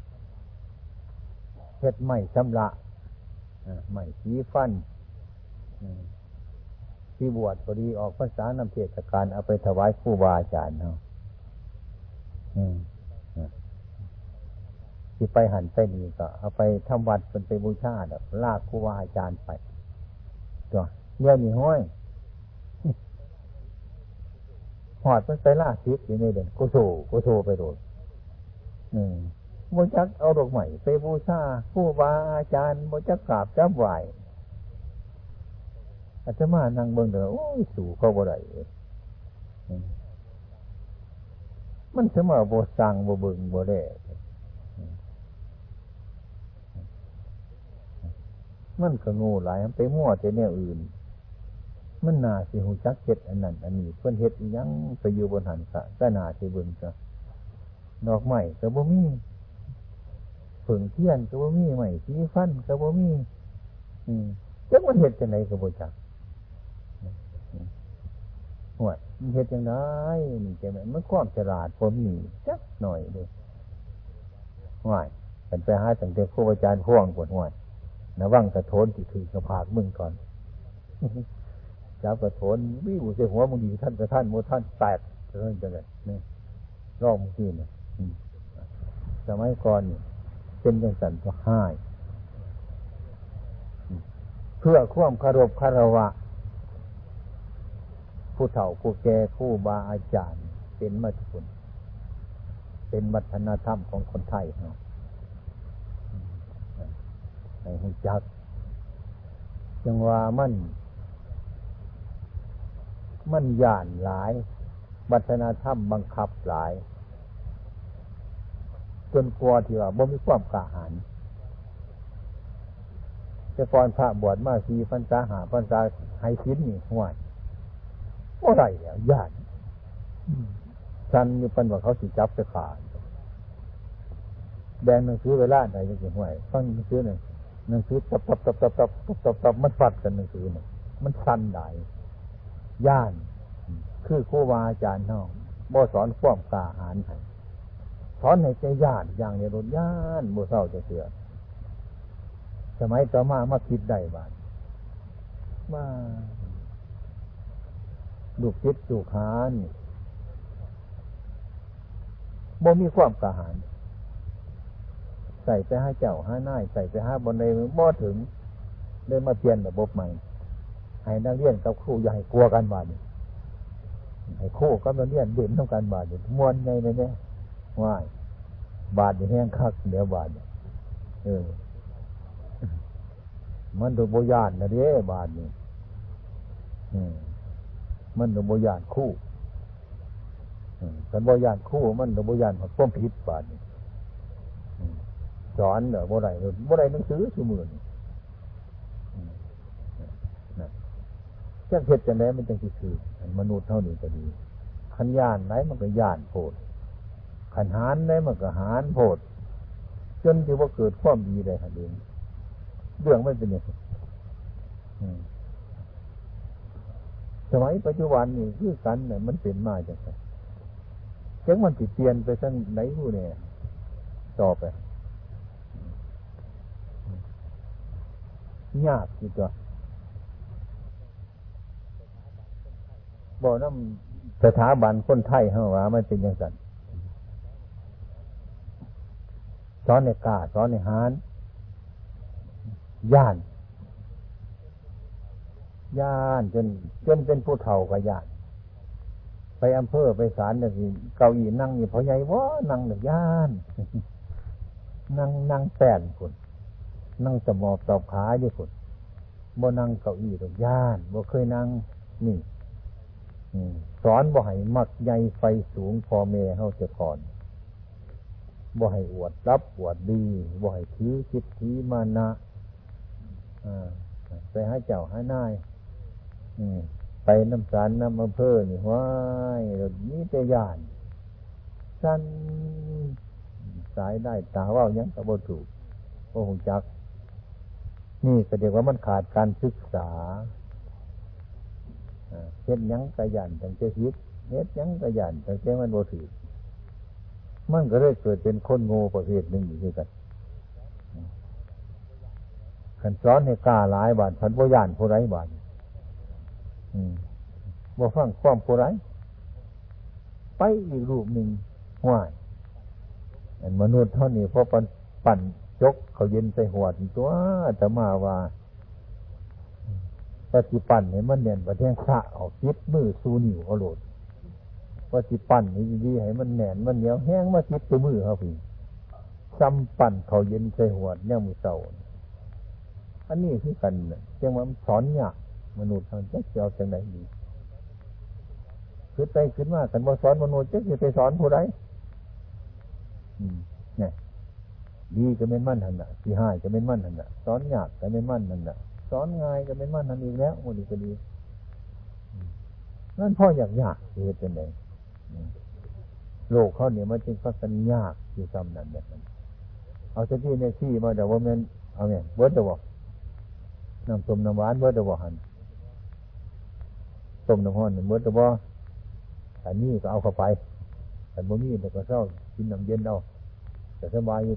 เฮ็ดไม่ชำระไม่สีฟันที่บวชพอดีออกภาษานำเทศกาลเอาไปถวายครูบาอาจารย์เนาะที่ไปหันไปนี่ก็เอาไปทำวัดเป็นไปบูชาแบบลากครูบาอาจารย์ไปตัว เมื่อมีห้อยหอดมันไปล่าทิพย์อยู่ในเด่นกุโซกุโซไปโดนอืมโมจักเอาดอกใหม่ไปบูชาครูบาอาจารย์โมจักกราบจับไหวอาจจะมานั่งเบิ่งเด้อโอ้ยสู่เขาบ่ได้มันจะมาบ่สั่งบ่เบิ่งบ่ได้มันก็งูหลายไปมั่วแต่แนวอื่น มันนาสิหูจักเฮ็ดอันนั้นอันนี้เพิ่นเฮ็ดยังไปอยู่บนหันกะก็นาสิเบิ่งกะดอกไม้ก็บ่มีผึ่งเทียนก็บ่มีไม้สีฟันก็บ่มี อืมจักมันเฮ็ดจังไดก็บ่จักหวยมันเฮ็ดจังไดนี่จังไดมันความฉลาดบ่มีจักหน่อยเด้หวยเป็นไปหาตั้งแต่ครูอาจารย์พ่วงปวดหวยระวังกระโทนที่ถือกระพากมึงก่อน จับกระโถนวิวเสียหัวมึงดีท่านกระท่านโมท่านแตกเรื่องจังเลยนี่รอบมึงที่เนี่ยสมัยก่อนเป็นจังสันก็ห้ายเพื่อควมคารพคารวะ ผู้เฒ่าผู้แก่ผู้บาอาจารย์ เป็นมาทุนเป็นวัฒนธรรมของคนไทยเนาะในหุ่จักจังว่ามัน มันย่านหลาย วัฒนธรรมบังคับหลาย จนกลัวที่ว่าบ่มีความกระหัญจะฟอนพระบวชมาสีพรรษาหาพรรษาให้ชิ้นนี่ห่วยอะไรเนี่ยยากฉันอยู่ปันว่าเขาสิจับจะขาดแดงหนังสือเวลาไหนจยังสิห่วยฟังหนังสือหนึ่งหนังสือตับตับตับตับตับตับตับมันฟัดกันหนังสือหนึ่งมันชันไหน ย่าน คือครูบาอาจารย์น้องบ่สอนความกล้าหาญให้สอนในใจญาติอย่างในรถย่านบ่เศร้าจะเสือสมัยต่อมามาคิดได้บ้างมาลูกคิดลูกหานบ่มีความกระหายใส่ไปห้าเจ้าห้าน่ายใส่ไปห้าบนในบ่ถึงเลยมาเปลี่ยนระบบใหม่ ให้นักเรียนกับครูอย่าให้กลัวกันบาดนี่ให้ครูกับนักเรียนเด่นต้องการบาดนี่มวนไงเนี่ยเนี่ยว่ายบาดแห้งคักเดี๋ยวบาดเออมันตัวโบยานนะเด้บาดนี่มันตัวโบยานคู่กันโบยานคู่มันตัวโบยานของผิดบาดนี่สอนเนอโบไรโบไรหนังสือสมือน จ้าเพชรจะแล้มันจังคือมนุษย์เท่านี้ก็ดีขันยานไหนมันก็ยานโพดขันหานไหนมันก็หานโพดจนที่ว่าเกิดความดีเลยครับเองเรื่องไม่เป็นอย่างนี้สมัยปัจจุบันนี่คือกันเนี่ยมันเป็นมาจากไหนจังมันติดเปลี่ยนไปทั้งไหนผู้เนี่ยต่อไปยากทีตัว บอกน้ำสถาบันคนไทยเฮาว่ามันเป็นอย่างนั้นสอนในกาสอนในหานย่านย่านจนจนเป็นผู้เฒ่ากับย่าน ไปอำเภอไปศาลเนี่ยเก้าอี้นั่งอยู่พอใหญ่วะนั่งเนี่ยย่าน นั่งนั่งแป้นคนนั่งสมอบตอบขาอยู่คนบ่นั่งเก้าอี้ตรงย่านบ่เคยนั่งนี่ สอนบ่ให้มักใหญ่ไฟสูงพอเมเฮาจะก่อนบ่ให้อวดรับอวดดีบ่ให้ถือคิดถือมานะไปหาเจ้าหานายไปน้ำสารน้ำอำเภอนี่ว้ายรถนี้แต่ยานสั้นสายได้ตาว่ายังกระโบถูกโอ้หงจัก นี่ก็เดียกว่ามันขาดการศึกษา เฮ็ดยังกระยันตั้งใจฮิตเฮ็ดยังกระยันตั้งใจมันโบถือมันก็เลยเกิดเป็นคนโง่ประเภทหนึ่งอยู่ด้วยกันขันซ้อนให้กล้าหลายบาทขันโบยานผู้ไรบาทบ่ฟังความผู้ไรไปอีกรูปหนึ่งห่วยมนุษย์เท่านี้พอปันปั่นจกเขาเย็นใส่หัวตัวจะมาว่า ปฏิปั่นเนี่ยมันเนียนประเทศขะออกคิดมือสูนิวเอาโหลดปฏิปั่นนี่ดีให้มันแหนนมันเหนียวแห้งมาคิดตัวมือเขาพี่ซ้ำปั่นเขาเย็นใส่หัวเนี่ยมือเสาอันนี้คือกันจังว่าสอนยากมนุษย์ทางจะเกี่ยวจังไหนดีคือไปขึ้นมากันว่าสอนมนุษย์จะจะไปสอนผู้ใดเนี่ยดีก็เป็นมั่นหันน่ะที่ห้ก็เป็นมั่นหันน่ะสอนยากก็เป็นมั่นหันน่ะ สอนง่ายก็เป็นมั่นหันอีกแล้วมันดีก็ดีนั่นพ่ออยากยากเหตุเป็นไงโลกเขาเนี่ยมันจึงพัฒนยากอยู่ซ้ำนั่นแบบนั้นเอาจ้าที่ในที่มาแต่ว่ามันเอาไงเวิร์ดจะบอกน้ำต้มน้ำหวานเมื่อตะบอหันต้มน้ำห้อนเมื่อตะบออันนี้ก็เอาเข้าไปแต่บ่มีแต่ก็เศร้ากินน้ำเย็นเอาแต่สบายอยู่